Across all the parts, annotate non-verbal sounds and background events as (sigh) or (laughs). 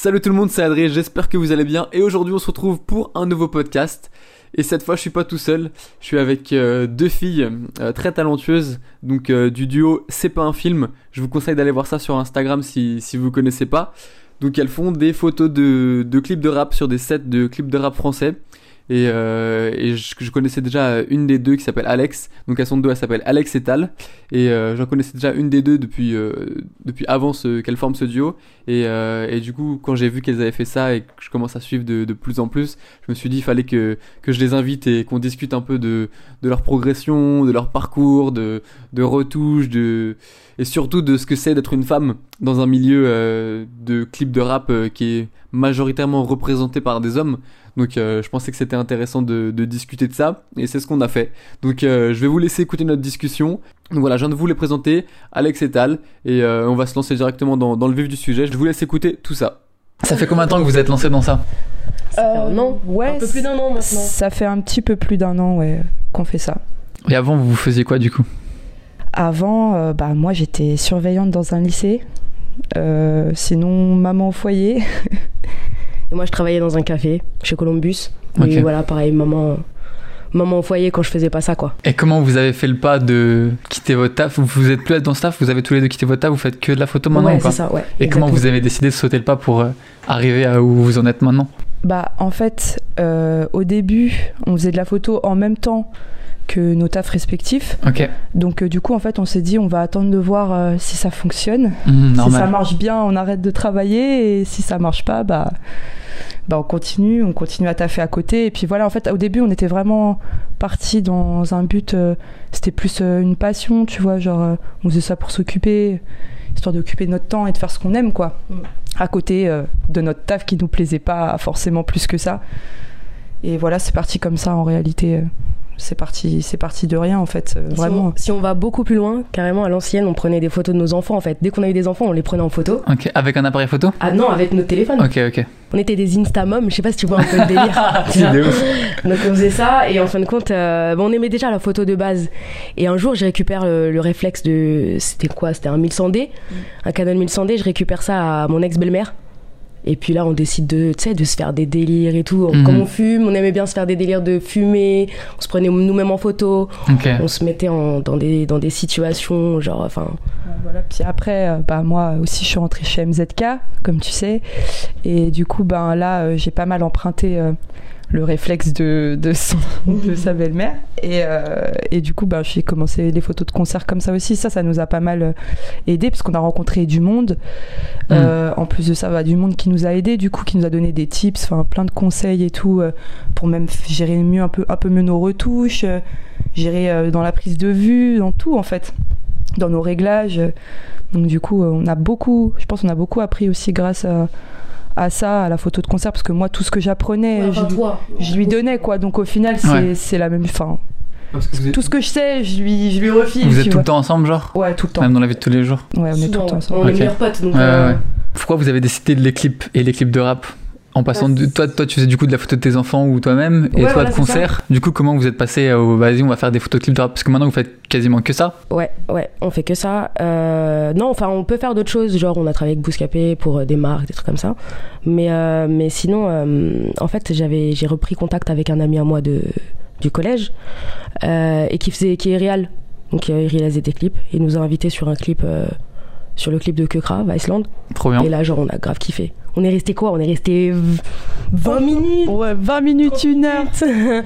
Salut tout le monde, c'est Adrien, j'espère que vous allez bien et aujourd'hui on se retrouve pour un nouveau podcast. Et cette fois je suis pas tout seul, je suis avec euh, deux filles euh, très talentueuses, donc euh, du duo C'est pas un film. Je vous conseille d'aller voir ça sur Instagram si, si vous connaissez pas. Donc elles font des photos de, de clips de rap sur des sets de clips de rap français. Et, euh, et je, connaissais déjà une des deux qui s'appelle Alex. Donc elles sont deux, elles s'appellent Alex et Tal. Et euh, j'en connaissais déjà une des deux depuis, euh, depuis avant ce, qu'elles forment ce duo. Et, euh, et du coup, quand j'ai vu qu'elles avaient fait ça et que je commence à suivre de, de plus en plus, je me suis dit il fallait que, que je les invite et qu'on discute un peu de, de leur progression, de leur parcours, de, de retouches, de, et surtout de ce que c'est d'être une femme dans un milieu euh, de clips de rap euh, qui est majoritairement représenté par des hommes. Donc euh, je pensais que c'était intéressant de, de discuter de ça et c'est ce qu'on a fait. Donc euh, je vais vous laisser écouter notre discussion. Donc voilà, je viens de vous les présenter, Alex et Tal, et euh, on va se lancer directement dans, dans le vif du sujet. Je vous laisse écouter tout ça. Ça fait combien de temps que vous êtes lancé dans ça? Un an Ouais, Un peu plus d'un an maintenant. Ça fait un petit peu plus d'un an ouais, qu'on fait ça. Et avant, vous faisiez quoi du coup? Avant, euh, bah, moi j'étais surveillante dans un lycée. Euh, sinon, maman au foyer. (laughs) Et moi, je travaillais dans un café chez Columbus. Ok. Et voilà, pareil, maman, maman au foyer quand je faisais pas ça, quoi. Et comment vous avez fait le pas de quitter votre taf? Vous, vous êtes plus dans ce taf Vous avez tous les deux quitté votre taf Vous faites que de la photo maintenant ouais, ou pas? ça, ouais. Et comment vous avez décidé de sauter le pas pour euh, arriver à où vous en êtes maintenant? Bah, en fait, euh, au début, on faisait de la photo en même temps que nos tafs respectifs. Ok, Donc, euh, du coup, en fait, on s'est dit, on va attendre de voir euh, si ça fonctionne. Mhm, Si ça marche bien, on arrête de travailler. Et si ça marche pas, bah, bah on continue, on continue à taffer à côté. Et puis voilà, en fait, au début, on était vraiment parti dans un but. euh, C'était plus euh, une passion, tu vois. Genre, euh, on faisait ça pour s'occuper, histoire d'occuper notre temps et de faire ce qu'on aime, quoi. À côté de notre taf qui nous plaisait pas forcément plus que ça. Et voilà, c'est parti comme ça en réalité. C'est parti, c'est parti de rien en fait, euh, Si vraiment. on, si on va beaucoup plus loin, carrément à l'ancienne, on prenait des photos de nos enfants en fait. Dès qu'on a eu des enfants, on les prenait en photo. Ok, avec un appareil photo Ah non, avec notre téléphone. Ok, ok. On était des Instamom, je sais pas si tu vois un peu le délire. (laughs) Donc on faisait ça et en fin de compte, euh, bon, on aimait déjà la photo de base. Et un jour, je récupère le, le réflexe de, c'était quoi? C'était un 1100D, un Canon 1100D. Je récupère ça à mon ex-belle-mère. Et puis là, on décide de, tu sais, de se faire des délires et tout. Mhm. Comme on fume, on aimait bien se faire des délires de fumer. On se prenait nous-mêmes en photo. On se mettait en, dans des dans des situations, genre, enfin, Voilà. Puis après, euh, bah, moi aussi, je suis rentrée chez MZK, comme tu sais. Et du coup, ben, là, euh, j'ai pas mal emprunté euh, le réflexe de, de, son- de sa belle-mère. Et, euh, et du coup, ben, j'ai commencé les photos de concert comme ça aussi. Ça, ça nous a pas mal euh, aidé parce qu'on a rencontré du monde. Euh, en plus de ça, bah, du monde qui nous a aidé, du coup, qui nous a donné des tips, enfin, plein de conseils et tout, euh, pour même gérer mieux, un peu, un peu mieux nos retouches, euh, gérer euh, dans la prise de vue, dans tout, en fait dans nos réglages. Donc du coup, on a beaucoup, je pense, on a beaucoup appris aussi grâce à, à ça, à la photo de concert, parce que moi, tout ce que j'apprenais, je, lui- toi. je lui donnais quoi. Donc au final, c'est Ouais. c'est la même. Êtes- tout ce que je sais, je lui, je lui refile. Vous êtes tout vois. le temps ensemble, genre Ouais, tout le temps. Même dans la vie de tous les jours Ouais, on est tout le temps ensemble. On est Ok. meilleurs potes, donc. Ouais, euh, ouais. Pourquoi vous avez décidé de les clips et les clips de rap? En passant de, toi, toi, tu faisais du coup de la photo de tes enfants ou toi-même, et Ouais, toi voilà, de concert. Du coup, comment vous êtes passé au vas-y, on va faire des photos de clips de rap Parce que maintenant vous faites quasiment que ça. Ouais, ouais, on fait que ça. Euh, non, enfin, on peut faire d'autres choses, genre on a travaillé avec Bouscapé pour euh, des marques, des trucs comme ça. Mais, euh, mais sinon, euh, en fait, j'avais, j'ai repris contact avec un ami à moi de, du collège euh, et qui faisait, qui est réal. Donc euh, il réalisait des clips. Il nous a invités sur un clip, euh, sur le clip de Kekra, Iceland. Trop bien. Et là, genre, on a grave kiffé. On est resté quoi? On est resté v- 20 minutes Ouais, 20 minutes, une heure. (laughs)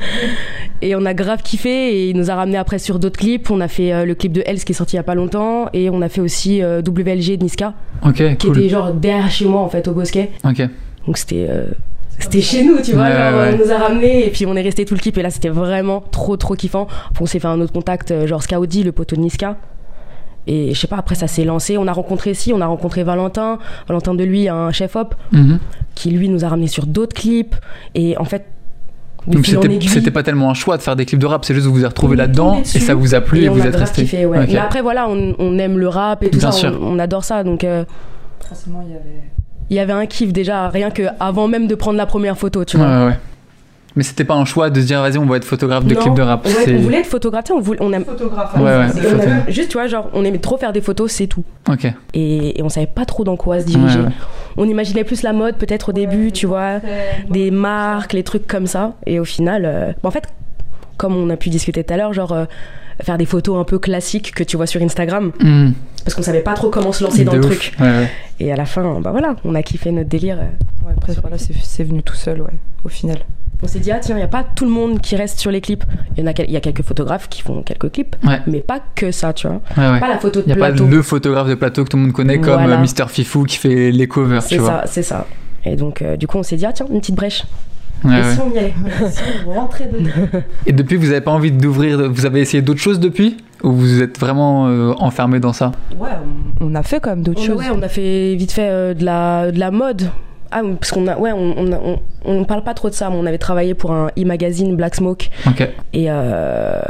et on a grave kiffé et il nous a ramené après sur d'autres clips. On a fait euh, le clip de Else qui est sorti il y a pas longtemps et on a fait aussi euh, WLG de Niska Ok, qui cool. était genre derrière chez moi en fait au bosquet. Ok. Donc c'était euh, c'était chez nous, tu vois, Ouais, genre ouais. on nous a ramené et puis on est resté tout le clip et là c'était vraiment trop trop kiffant. Après, on s'est fait un autre contact genre Skaudi, le poteau de Niska. Et je sais pas, après ça s'est lancé. On a rencontré si, on a rencontré Valentin. Valentin de lui, un chef op, Mhm. qui lui nous a ramené sur d'autres clips. Et en fait, Donc c'était pas tellement un choix de faire des clips de rap, c'est juste que vous vous êtes est là-dedans et ça vous a plu et, on vous a êtes resté. kiffé, ouais. Mais après, voilà, on, on aime le rap et tout Bien ça, sûr. on, on adore ça. Donc, euh, Forcément, il y avait. il y avait un kiff déjà, rien que avant même de prendre la première photo, tu Ouais, vois. ouais, ouais. Mais c'était pas un choix de se dire vas-y, on va être photographe de Non, clips de rap. On, voulait- c'est- on voulait être photographe, on, voulait, on aime. Photographe. Ouais, ouais, on juste, tu vois, genre, on aimait trop faire des photos, c'est tout. Ok. Et, et on savait pas trop dans quoi se diriger. Ouais, ouais. on imaginait plus la mode peut-être au début, tu vois, des marques, les trucs comme ça. Et au final, euh, en fait, comme on a pu discuter tout à l'heure, genre euh, faire des photos un peu classiques que tu vois sur Instagram, Hmm. parce qu'on savait pas trop comment se lancer dans De le ouf. truc. Ouais, ouais. Et à la fin, bah voilà, on a kiffé notre délire. Ouais, après, voilà, c'est c'est venu tout seul, ouais, au final. On s'est dit, ah tiens, il n'y a pas tout le monde qui reste sur les clips. Il y, en a, y a quelques photographes qui font quelques clips, Ouais. mais pas que ça, tu vois. Ouais, ouais. Pas la photo de Il n'y a pas le photographe de plateau que tout le monde connaît comme Voilà. euh, Mister Fifou qui fait les covers, tu C'est vois. ça, c'est ça. Et donc, euh, du coup, on s'est dit, ah tiens, une petite brèche. Ouais, Et ouais. si on y allait (laughs) Rentrer dedans. (laughs) Et depuis, vous n'avez pas envie d'ouvrir, vous avez essayé d'autres choses depuis? Ou vous êtes vraiment euh, enfermé dans ça? Ouais, on, on a fait quand même d'autres choses. Ouais, on a fait vite fait euh, de, la, de la mode. Ah, parce qu'on a, ouais, on, on, on, on parle pas trop de ça, mais on avait travaillé pour un e-magazine Black Smoke Ok. et, euh,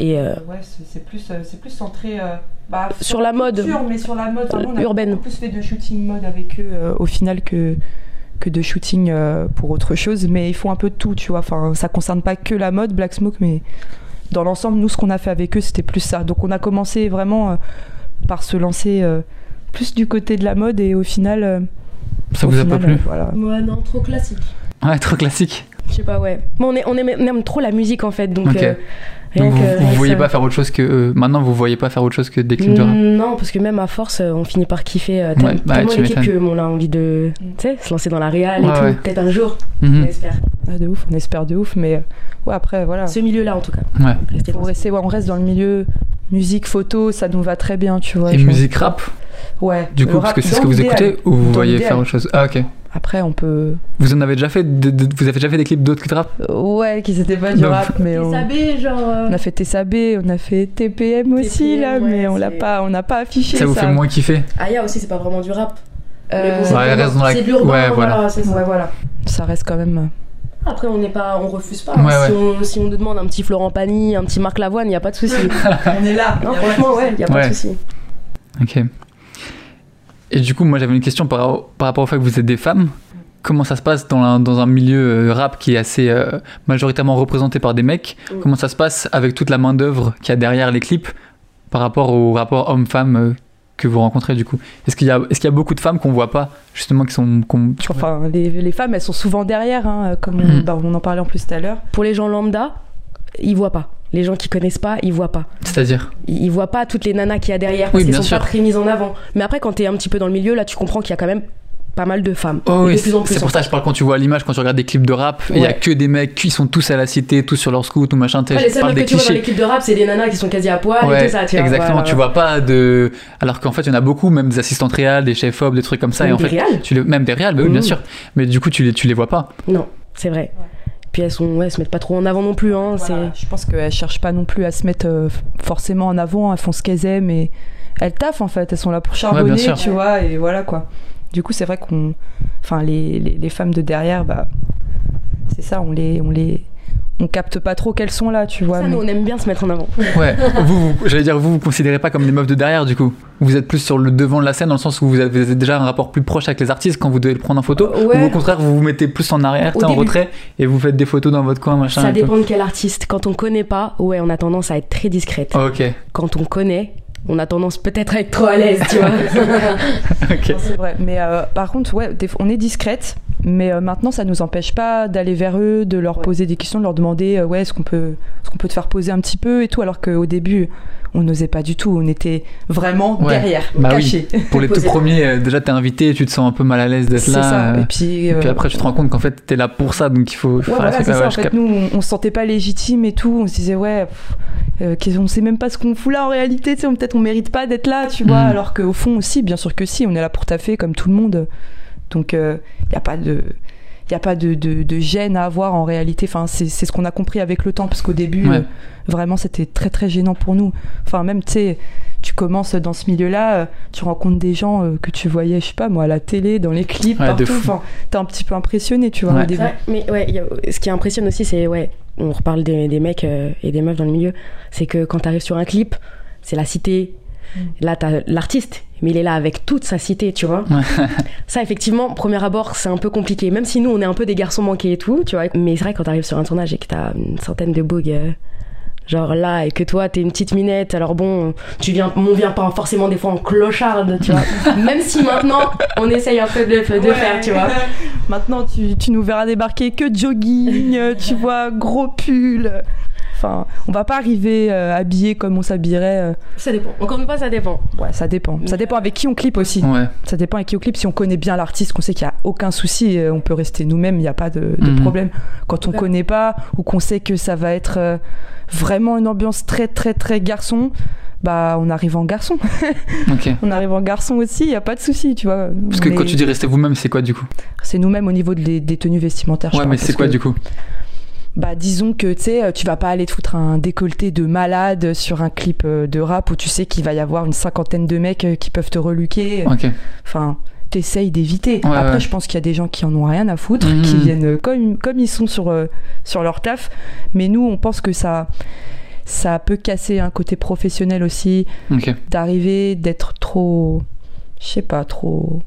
et euh, Ouais, c'est plus, euh, c'est plus centré euh, bah, Sur la mode. culture, mais sur la mode. Vraiment, on a Urbaine. plus fait de shooting mode avec eux euh, au final que, que de shooting euh, pour autre chose. Mais ils font un peu de tout, tu vois. Enfin, ça concerne pas que la mode, Black Smoke, mais dans l'ensemble, nous, ce qu'on a fait avec eux, c'était plus ça. Donc, on a commencé vraiment euh, par se lancer euh, plus du côté de la mode et au final. Ça au vous a final, pas plu euh, voilà. Ouais, non, trop classique. Ouais, trop classique. Je sais pas, ouais. Mais on, est, on, aime, on aime trop la musique en fait, donc. Ok. euh, Donc vous, que- vous que voyez ça. pas faire autre chose que. euh, maintenant, vous voyez pas faire autre chose que des clips de rap Non, parce que même à force, euh, on finit par kiffer euh, tel- Ouais, bah, tellement m'étonnes. qu'on a envie de Mm. tu sais, se lancer dans la réal et Ouais, tout. ouais. Peut-être un jour, Mhm. on espère. Ah, de ouf, on espère de ouf, mais ouais, après, voilà. Ce milieu-là en tout cas. Ouais. On, ce- reste, ouais, on reste dans le milieu musique, photo, ça nous va très bien, tu vois. Et musique rap Ouais. Du coup, parce que c'est ce que vous écoutez ou vous Dans voyez faire autre chose? Ah, ok. Après, on peut. Vous en avez déjà fait de- de- Vous avez déjà fait des clips d'autres clips de rap? Ouais, qui c'était pas du Non. rap, mais on, genre. euh, on a fait TSAB, on a fait TPM aussi TPM, là, ouais, mais on l'a pas, on n'a pas affiché Ça ça. vous fait moins kiffer? Aya aussi, c'est pas vraiment du rap. Euh, bon, Ouais, c'est reste dans la- de l'urbain, ouais, voilà. c'est ça. Ouais, voilà. Ça reste quand même. Après, on n'est pas, on refuse pas. Ouais, hein. Si, on, si on nous demande un petit Florent Pagny, un petit Marc Lavoine, il y a pas de souci. (laughs) on est là. non, franchement, ouais, il y a pas de souci. Ok. Et du coup, moi j'avais une question par, par rapport au fait que vous êtes des femmes. Comment ça se passe dans un, dans un milieu euh, rap qui est assez euh, majoritairement représenté par des mecs? Mm. Comment ça se passe avec toute la main-d'œuvre qu'il y a derrière les clips par rapport au rapport homme-femme euh, que vous rencontrez du coup? Est-ce qu'il y, a- est-ce qu'il y a beaucoup de femmes qu'on voit pas, justement, qui sont. Enfin, les, les femmes, elles sont souvent derrière, hein, comme on, Mhm. bah, on en parlait en plus tout à l'heure. Pour les gens lambda, ils voient pas. Les gens qui connaissent pas, ils voient pas. C'est-à-dire Ils voient pas toutes les nanas qu'il y a derrière parce Oui, qu'elles bien sont sûr. pas très mises en avant. Mais après, quand t'es un petit peu dans le milieu, là, tu comprends qu'il y a quand même pas mal de femmes. Oh oui, de plus en plus. c'est pour en ça que je parle quand tu vois l'image, quand tu regardes des clips de rap, il y a Ouais. que des mecs qui sont tous à la cité, tous sur leur scoot ou machin. Ouais, les que tu vois dans les clichés. clips de rap, c'est des nanas qui sont quasi à poil et Ouais, tout ça. Tu vois, exactement. voilà. Tu vois pas de. Alors qu'en fait, il y en a beaucoup, même des assistantes réales, des chefs op, des trucs comme ça. et Même en des fait, réals. tu les... même des réals, bah oui, bien Mhm. sûr. Mais du coup, tu les, tu les vois pas. Non, c'est vrai. Puis elles sont, ouais, elles se mettent pas trop en avant non plus. Hein, Voilà. Je pense qu'elles cherchent pas non plus à se mettre euh, forcément en avant, elles font ce qu'elles aiment et elles taffent en fait, elles sont là pour charbonner, tu vois, et voilà quoi. Du coup, c'est vrai qu'on. Enfin, les, les, les femmes de derrière, bah. C'est ça, on les. On les on capte pas trop qu'elles sont là, tu vois. Ça, mais- nous, on aime bien se mettre en avant. (laughs) Ouais. vous, vous- j'allais dire, vous vous considérez pas comme des meufs de derrière, du coup. Vous êtes plus sur le devant de la scène, dans le sens où vous avez, déjà un rapport plus proche avec les artistes quand vous devez le prendre en photo. Ouais. Ou au contraire, vous vous mettez plus en arrière, en retrait, et vous faites des photos dans votre coin, machin. Ça dépend de quel artiste. Quand on connaît pas, ouais, on a tendance à être très discrète. Ok. Quand on connaît, on a tendance peut-être à être trop à l'aise, tu vois. (laughs) ok. C'est vrai. Mais euh, par contre, ouais, on est discrète, mais euh, maintenant, ça nous empêche pas d'aller vers eux, de leur Ouais. poser des questions, de leur demander, euh, ouais, est-ce qu'on peut, est-ce qu'on peut te faire poser un petit peu et tout, alors qu'au début, on n'osait pas du tout. On était vraiment Ouais. derrière, Bah oui. cachés. (laughs) Pour les tout premiers, euh, déjà t'es invité, tu te sens un peu mal à l'aise d'être C'est là. ça. euh, Et puis, et puis après, tu te rends compte qu'en fait, t'es là pour ça, donc il faut Ouais, faire voilà, c'est ça. ouais, En je fait, nous, on, on se sentait pas légitime et tout. On se disait, ouais, pff, euh, on sait même pas ce qu'on fout là en réalité. Peut-être on mérite pas d'être là, tu vois. Mm. Alors qu'au fond, aussi, bien sûr que si, on est là pour taffer comme tout le monde. Donc, il n'y a pas de. Il n'y a pas de, de, de gêne à avoir en réalité. Enfin, c'est c'est ce qu'on a compris avec le temps, parce qu'au début, Ouais. euh, vraiment, c'était très très gênant pour nous. Enfin, même, tu sais, tu commences dans ce milieu-là, euh, tu rencontres des gens euh, que tu voyais, je sais pas moi, à la télé, dans les clips, Ouais, partout. Enfin, t'es un petit peu impressionné, tu vois, Ouais. au début. Ouais, mais ouais, a- ce qui impressionne aussi, c'est ouais, on reparle des, des mecs euh, et des meufs dans le milieu, c'est que quand t'arrives sur un clip, c'est la cité. Mm. Là, t'as l'artiste, mais il est là avec toute sa cité, tu vois. (laughs) Ça, effectivement, premier abord, c'est un peu compliqué. Même si nous, on est un peu des garçons manqués et tout, tu vois. Mais c'est vrai, quand t'arrives sur un tournage et que t'as une centaine de bogues euh, Genre là, et que toi, t'es une petite minette, alors bon, tu viens, on vient pas forcément des fois en clocharde, tu vois. (laughs) Même si maintenant, on essaye un peu de, de faire, tu vois. Maintenant, tu, tu nous verras débarquer que jogging, tu vois, gros pull. Enfin, on va pas arriver euh, habillé comme on s'habillerait. euh. Ça dépend. Encore une fois, ça dépend. Ouais, ça dépend. Ça dépend avec qui on clip aussi. Ouais. Ça dépend avec qui on clip. Si on connaît bien l'artiste, qu'on sait qu'il y a aucun souci, euh, on peut rester nous-mêmes, il n'y a pas de, de Mhm. problème. Quand on Ouais. connaît pas ou qu'on sait que ça va être euh, vraiment une ambiance très très très garçon, bah on arrive en garçon. (laughs) Ok. on arrive en garçon aussi, il y a pas de souci, tu vois. Parce que On quand est- tu dis rester vous-même, c'est quoi du coup? C'est nous-mêmes au niveau de les- des tenues vestimentaires. je Ouais, parle, mais c'est parce quoi que- du coup? Bah disons que tu sais, tu vas pas aller te foutre un décolleté de malade sur un clip euh, de rap où tu sais qu'il va y avoir une cinquantaine de mecs euh, qui peuvent te reluquer. Ok. Enfin, t'essayes d'éviter. Ouais, Après, ouais. je pense qu'il y a des gens qui en ont rien à foutre, Mhm. qui viennent euh, comme, comme ils sont sur, euh, sur leur taf. Mais nous, on pense que ça, ça peut casser un côté professionnel aussi, d'arriver, d'être trop, je sais pas, trop,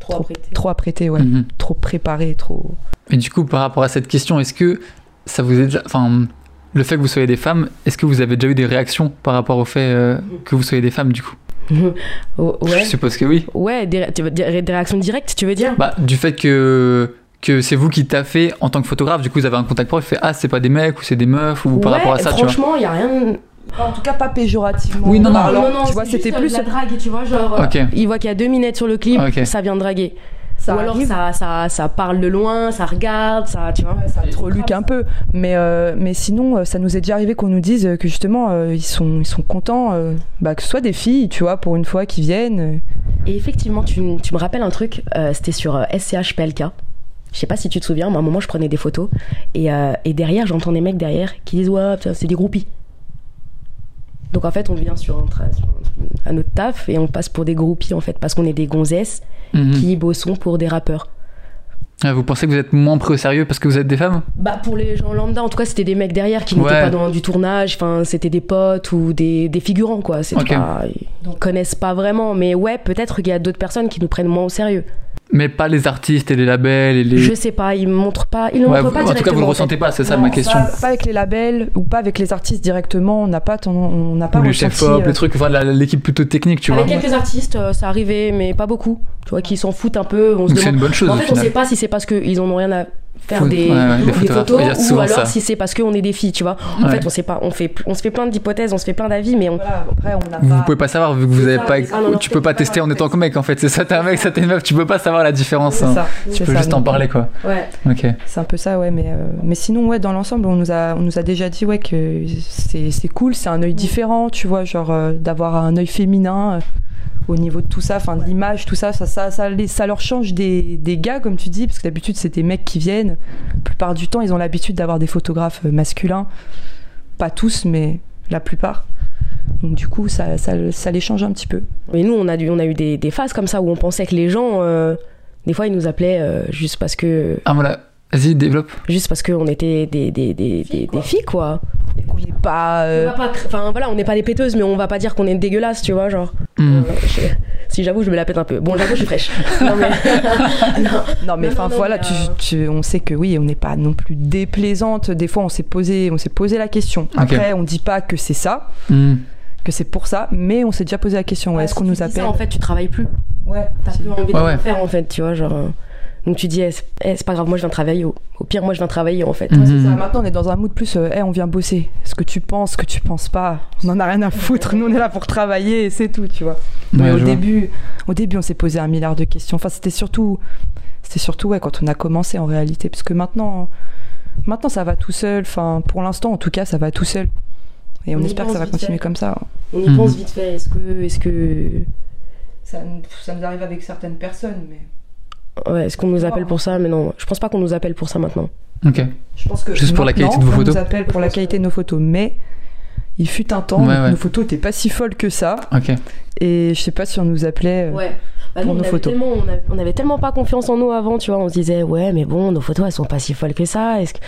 Trop apprêté. trop apprêté, ouais, Mhm. trop préparé, trop. Et du coup, par rapport à cette question, est-ce que ça vous est déjà. Enfin, le fait que vous soyez des femmes, est-ce que vous avez déjà eu des réactions par rapport au fait euh, que vous soyez des femmes du coup? (laughs) Oh, Je ouais. suppose que oui. Ouais, des, des réactions directes, tu veux dire? Bah, du fait que. Que c'est vous qui fait en tant que photographe, du coup vous avez un contact pro, il fait Ah, c'est pas des mecs ou c'est des meufs ou par Ouais, rapport à ça, tu vois? franchement, il y a rien. En tout cas, pas péjorativement. Oui, non, non. parlant. non, non, tu vois, c'était euh, plus. la drague, tu vois, genre. euh, Ok. Il voit qu'il y a deux minettes sur le clip, Ok. ça vient de draguer. Ça Ou alors ça, ça, ça parle de loin, ça regarde, ça, tu vois. ça te reluque un peu. Mais, euh, mais sinon, euh, ça nous est déjà arrivé qu'on nous dise que justement, euh, ils, sont, ils sont contents euh, bah, que ce soit des filles, tu vois, pour une fois, qui viennent. Et effectivement, tu, tu me rappelles un truc, euh, c'était sur SCH PLK. Je sais pas si tu te souviens, mais à un moment je prenais des photos et, euh, et derrière j'entends des mecs derrière qui disent ouais c'est des groupies. Donc en fait on vient sur un, tra- sur un- à notre taf et on passe pour des groupies en fait parce qu'on est des gonzesses Mhm. qui bossons pour des rappeurs. Ah, vous pensez que vous êtes moins pris au sérieux parce que vous êtes des femmes? Bah pour les gens lambda en tout cas c'était des mecs derrière qui n'étaient pas dans du tournage, enfin c'était des potes ou des, des figurants quoi. C'est Ok. pas ils connaissent pas vraiment mais ouais peut-être qu'il y a d'autres personnes qui nous prennent moins au sérieux. Mais pas les artistes et les labels et les. Je sais pas, ils montrent pas, ils le Ouais, montrent pas en tout cas, vous le fait. ressentez pas, c'est ça Non, ma question. Pas, pas avec les labels ou pas avec les artistes directement. On n'a pas, ton- on n'a pas chefs op, euh, les trucs, enfin l'équipe plutôt technique, tu vois. Avec quelques artistes, euh, ça arrivait, mais pas beaucoup. Tu vois, qui s'en foutent un peu. On se c'est une bonne chose en fait, on final. sait pas si c'est parce qu'ils en ont rien à faire des, ouais, ouais, des photographes, photos il y a ou souvent alors ça. si c'est parce qu'on est des filles, tu vois. En Ouais. fait, on sait pas. On, fait, on se fait plein d'hypothèses, on se fait plein d'avis, mais on. Voilà, après, on n'a Vous pas. pouvez pas savoir vu que vous avez ça, pas. Ah non, non, tu peux pas tester pas en étant que mec en fait. C'est ça, t'es un mec, ça t'es une meuf, tu peux pas savoir la différence. C'est hein. ça. Tu peux ça, juste en parler quoi. Ouais. Ok. C'est un peu ça, ouais. Mais, euh, mais sinon, ouais, dans l'ensemble, on nous a, on nous a déjà dit, ouais, que c'est c'est cool, c'est un œil différent, tu vois, genre euh, d'avoir un œil féminin euh, au niveau de tout ça, enfin de l'image, tout ça, ça, ça, ça, les- ça leur change des, des gars, comme tu dis, parce que d'habitude, c'est des mecs qui viennent. La plupart du temps, ils ont l'habitude d'avoir des photographes euh, masculins. Pas tous, mais la plupart. Donc, du coup, ça, ça, ça les change un petit peu. Mais nous, on a, dû, on a eu des, des phases comme ça où on pensait que les gens, euh, des fois, ils nous appelaient euh, juste parce que, Ah voilà. Vas-y, développe. juste parce qu'on était des, des, des, des, des filles, quoi. Et qu'on n'est pas. On euh, enfin voilà, on n'est pas des péteuses, mais on va pas dire qu'on est dégueulasse, tu vois, genre. Hmm. Euh, je- si j'avoue, je me la pète un peu. Bon, j'avoue, je suis fraîche. (laughs) (laughs) Non, mais... non. Enfin voilà, mais, tu, euh, tu- on sait que oui, on n'est pas non plus déplaisante. Des fois, on s'est posé, on s'est posé la question. Après, on dit pas que c'est ça, Hmm. que c'est pour ça, mais on s'est déjà posé la question. ouais, Est-ce qu'on nous appelle ça, En fait, tu travailles plus. Ouais. T'as plus envie de ouais. faire, en fait, tu vois, genre. Donc tu dis, eh, c'est eh, c'est pas grave, moi je viens travailler. Au, au pire, moi je viens travailler, en fait. Mhm. Ça. Maintenant, on est dans un mood plus, euh, Hey, on vient bosser. Ce que tu penses, ce que tu penses pas, on en a rien à foutre. Nous, on est là pour travailler, et c'est tout, tu vois. Mais au vois. début, au début, on s'est posé un milliard de questions. Enfin, c'était surtout, c'était surtout ouais quand on a commencé en réalité, parce que maintenant, maintenant ça va tout seul. Enfin, pour l'instant, en tout cas, ça va tout seul. Et on, espère que ça va continuer fait. comme ça. On y Mhm. pense vite fait. Est-ce que, est-ce que, ça. Ça nous arrive avec certaines personnes, mais ouais, est-ce qu'on nous appelle pour ça Mais non, je pense pas qu'on nous appelle pour ça maintenant. Ok. je pense que Juste pour la qualité de vos on photos nous appelle pour la qualité de nos photos, mais il fut un temps Ouais, où ouais. nos photos étaient pas si folles que ça. Ok. Et je sais pas si on nous appelait. euh, Ouais. Bah, pour nous, on, nos photos. On, avait, on avait tellement pas confiance en nous avant, tu vois. On se disait, ouais, mais bon, nos photos, elles sont pas si folles que ça. Est-ce que,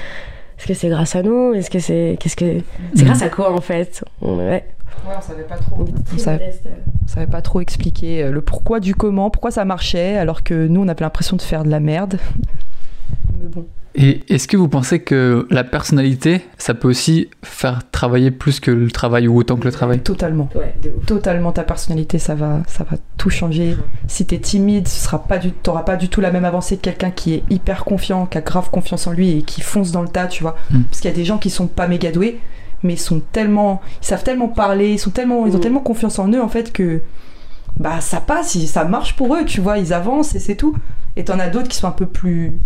est-ce que c'est grâce à nous? Est-ce que c'est, qu'est-ce que, c'est Mhm. grâce à quoi en fait? On, ouais. Ouais, on savait pas trop. on savait-. On savait pas trop expliquer euh, le pourquoi du comment, pourquoi ça marchait, alors que nous on avait l'impression de faire de la merde. Mais bon. Et est-ce que vous pensez que la personnalité, ça peut aussi faire travailler plus que le travail ou autant que le travail? Totalement. Ouais. Totalement ta personnalité, ça va, ça va tout changer. Si t'es timide, ce sera pas du, t'auras pas du tout la même avancée que quelqu'un qui est hyper confiant, qui a grave confiance en lui et qui fonce dans le tas, tu vois. Mm. Parce qu'il y a des gens qui sont pas méga doués, mais ils sont tellement, ils savent tellement parler, ils sont tellement, ils ont Mm. tellement confiance en eux en fait que, bah ça passe, ça marche pour eux, tu vois, ils avancent et c'est tout. Et t'en as d'autres qui sont un peu plus,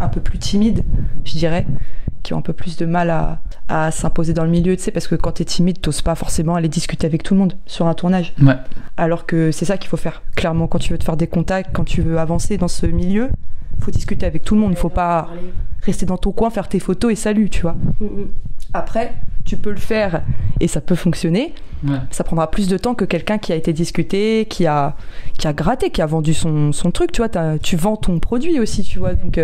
un peu plus timides, je dirais, qui ont un peu plus de mal à, à s'imposer dans le milieu, tu sais, parce que quand t'es timide, t'oses pas forcément aller discuter avec tout le monde sur un tournage. Ouais. Alors que c'est ça qu'il faut faire. Clairement, quand tu veux te faire des contacts, quand tu veux avancer dans ce milieu, faut discuter avec tout le monde. Il faut pas rester dans ton coin, faire tes photos et salut, tu vois. Mm, mm. Après, tu peux le faire et ça peut fonctionner. Ouais. Ça prendra plus de temps que quelqu'un qui a été discuté, qui a, qui a gratté, qui a vendu son, son truc, tu vois. Tu vends ton produit aussi, tu vois. Donc,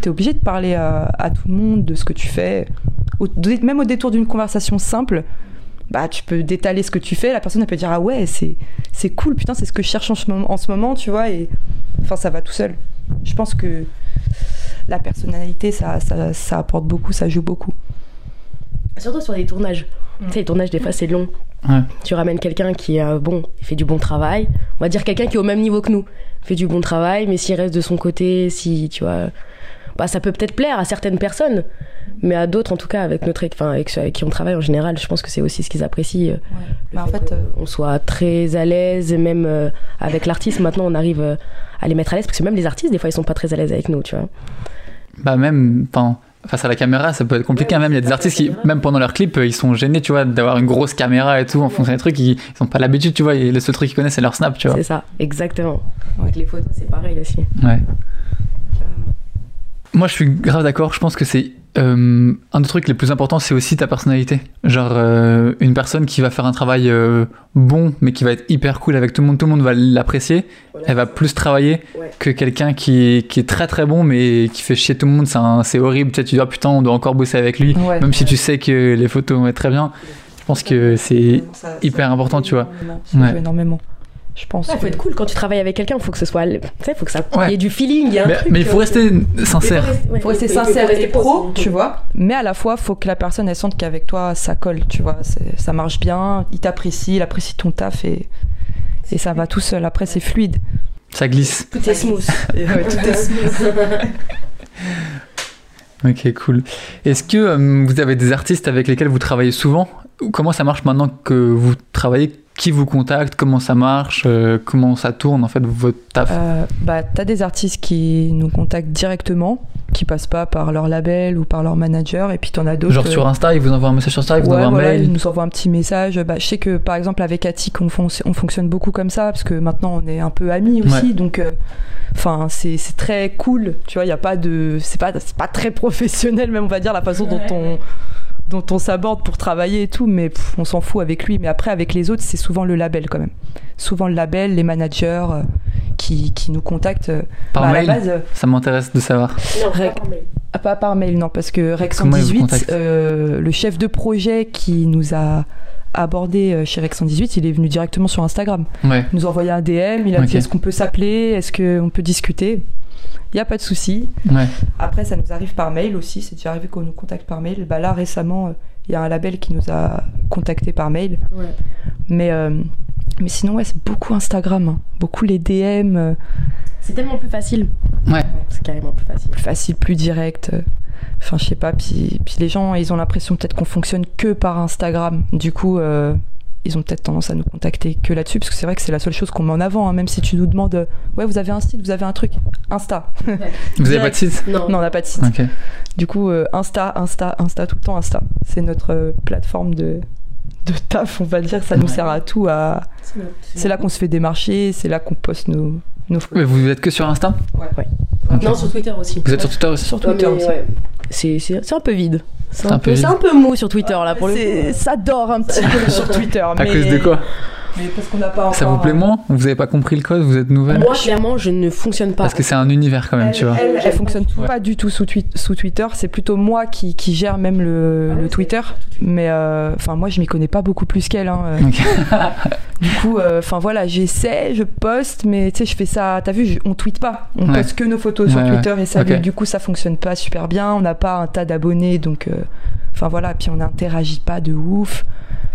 tu es obligé de parler à, à tout le monde de ce que tu fais. Au- même au détour d'une conversation simple, bah, tu peux détaler ce que tu fais. La personne, elle peut dire Ah ouais, c'est c'est cool, putain, c'est ce que je cherche en ce moment, en ce moment tu vois. Et enfin, ça va tout seul. Je pense que la personnalité, ça, ça, ça apporte beaucoup, ça joue beaucoup. Surtout sur les tournages. Tu sais, les tournages, des fois, c'est long. Ouais. Tu ramènes quelqu'un qui est euh, bon, il fait du bon travail. On va dire quelqu'un qui est au même niveau que nous. fait du bon travail, mais s'il reste de son côté, si, tu vois. Bah, ça peut peut-être plaire à certaines personnes, mais à d'autres, en tout cas, avec, notre, enfin, avec ceux avec qui on travaille en général, je pense que c'est aussi ce qu'ils apprécient. euh, Bah, en fait, euh, on soit très à l'aise, et même euh, avec l'artiste, maintenant, on arrive euh, à les mettre à l'aise, parce que même les artistes, des fois, ils sont pas très à l'aise avec nous, tu vois. Bah même, enfin, face à la caméra, ça peut être compliqué. Ouais, même il y a des artistes qui, caméra. même pendant leur clip, euh, ils sont gênés, tu vois, d'avoir une grosse caméra et tout en fonction des trucs. Ils, ils ont pas l'habitude, tu vois. Et le seul truc qu'ils connaissent, c'est leur snap, tu vois. C'est ça, exactement. Avec les photos, c'est pareil aussi. Ouais. Moi, je suis grave d'accord. Je pense que c'est euh, un des trucs les plus importants, c'est aussi ta personnalité. Genre euh, une personne qui va faire un travail euh, bon, mais qui va être hyper cool avec tout le monde. Tout le monde va l'apprécier. Elle va plus travailler Ouais. que quelqu'un qui est, qui est très très bon, mais qui fait chier tout le monde. C'est horrible. Tu sais, tu dis ah, putain, on doit encore bosser avec lui, Ouais. même si tu sais que les photos vont être très bien. Je pense que c'est hyper important, tu vois. Ouais. énormément. Je pense. Il faut que- être cool quand tu travailles avec quelqu'un, il faut que ce soit. Tu sais, faut que ça. Ouais. Il y ait du feeling, il y a un mais, truc. mais il faut euh, rester sincère. faut rester il faut- il faut sincère rester et pro, tu vois. Mais à la fois, faut que la personne elle sente qu'avec toi ça colle, tu vois. Ça marche bien, il t'apprécie, il apprécie ton taf et, et ça va tout seul. Après, c'est fluide. Ça glisse. Tout est smooth. (laughs) Ouais, tout est (laughs) smooth. Ok, cool. Est-ce que euh, vous avez des artistes avec lesquels vous travaillez souvent? Ou Comment ça marche maintenant que vous travaillez Qui vous contacte Comment ça marche Euh, Comment ça tourne en fait votre taf Euh, bah, t'as des artistes qui nous contactent directement, qui passent pas par leur label ou par leur manager, et puis t'en as d'autres. Genre sur Insta, ils vous envoient un message sur Insta, ils vous Ouais, envoient un voilà, mail ils nous envoient un petit message. Bah, je sais que par exemple avec Attic, on, fonc- on fonctionne beaucoup comme ça parce que maintenant on est un peu amis aussi, donc euh, enfin c'est c'est très cool. Tu vois, il y a pas de, c'est pas c'est pas très professionnel même on va dire la façon dont on dont on s'aborde pour travailler et tout, mais pff, on s'en fout avec lui. Mais après avec les autres, c'est souvent le label quand même. Souvent le label, les managers euh, qui, qui nous contactent. euh, par bah, à la mail base, euh, Ça m'intéresse de savoir. Non, Rec- pas par mail. ah, pas par mail, non, parce que vous 118, contactent euh, le chef de projet qui nous a abordé euh, chez Rex 118, il est venu directement sur Instagram. Ouais. Il nous a envoyé un DM, il a dit est-ce qu'on peut s'appeler, est-ce qu'on peut discuter? Il n'y a pas de souci. Ouais. Après, ça nous arrive par mail aussi, c'est déjà arrivé qu'on nous contacte par mail. Bah, là, récemment, euh, il y a un label qui nous a contacté par mail. Ouais. Mais, euh, mais sinon, ouais, c'est beaucoup Instagram, hein. beaucoup les DM, euh, C'est tellement plus facile. Ouais. C'est carrément plus facile. plus facile, plus direct. euh. Enfin, je sais pas. Puis, puis les gens, ils ont l'impression peut-être qu'on fonctionne que par Instagram. Du coup, euh, ils ont peut-être tendance à nous contacter que là-dessus, parce que c'est vrai que c'est la seule chose qu'on met en avant. hein. Même si tu nous demandes, euh, ouais, vous avez un site, vous avez un truc, Insta. Vous avez pas de site Non, non, on n'a pas de site. Du coup, euh, Insta, Insta, Insta, tout le temps Insta. C'est notre euh, plateforme de, de taf, on va dire. Ça nous Ouais. sert à tout. À... C'est là qu'on se fait démarcher, c'est là qu'on poste nos, nos Mais vous êtes que sur Insta? Ok. Non, sur Twitter aussi. Vous êtes sur Twitter aussi? Sur Ouais, Twitter aussi. ouais. C'est un peu vide. C'est un un, peu peu, c'est vide. un peu mou sur Twitter là pour le. Ça dort un petit peu (laughs) sur Twitter. À mais... cause de quoi? Mais parce qu'on n'a pas Ça vous plaît moins Vous avez pas compris le code Vous êtes nouvelle Moi, clairement, je ne fonctionne pas. Parce que c'est un univers quand même, tu vois. Elle, elle fonctionne Ouais. pas du tout sous, twi- sous Twitter. C'est plutôt moi qui, qui gère même le, le Twitter. Mais euh, enfin, moi, je m'y connais pas beaucoup plus qu'elle. hein. Euh. (laughs) Du coup, enfin voilà, j'essaie, je poste, mais tu sais, je fais ça. T'as vu, je- on tweet pas. On Ouais. poste que nos photos sur Ouais. Twitter et ça, du coup, ça fonctionne pas super bien. On n'a pas un tas d'abonnés, donc euh, enfin voilà. Puis on n'interagit pas de ouf.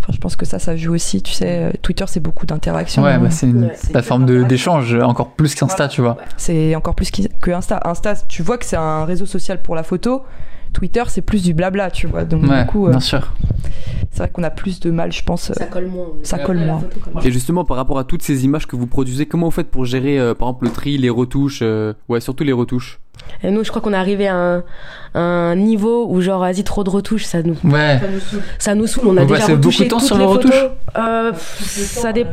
Enfin, je pense que ça, ça joue aussi. Tu sais, euh, Twitter, c'est beaucoup d'interactions. Ouais, hein. bah, c'est une Ouais. plateforme d'échange encore plus qu'Insta, tu vois. C'est encore plus qui- que Insta. Insta, tu vois que c'est un réseau social pour la photo. Twitter, c'est plus du blabla, tu vois. Donc Ouais, du coup, euh, bien sûr. c'est vrai qu'on a plus de mal, je pense. euh, Ça colle moins. Ça colle moins. Et justement, par rapport à toutes ces images que vous produisez, comment vous faites pour gérer, euh, par exemple, le tri, les retouches euh, Ouais, surtout les retouches? Et nous, je crois qu'on est arrivé à un, un niveau où, genre, vas-y, trop de retouches, ça nous, Ouais. ça nous saoule. On a déjà retouché beaucoup de temps toutes sur les photos. retouches Euh, ça dépend.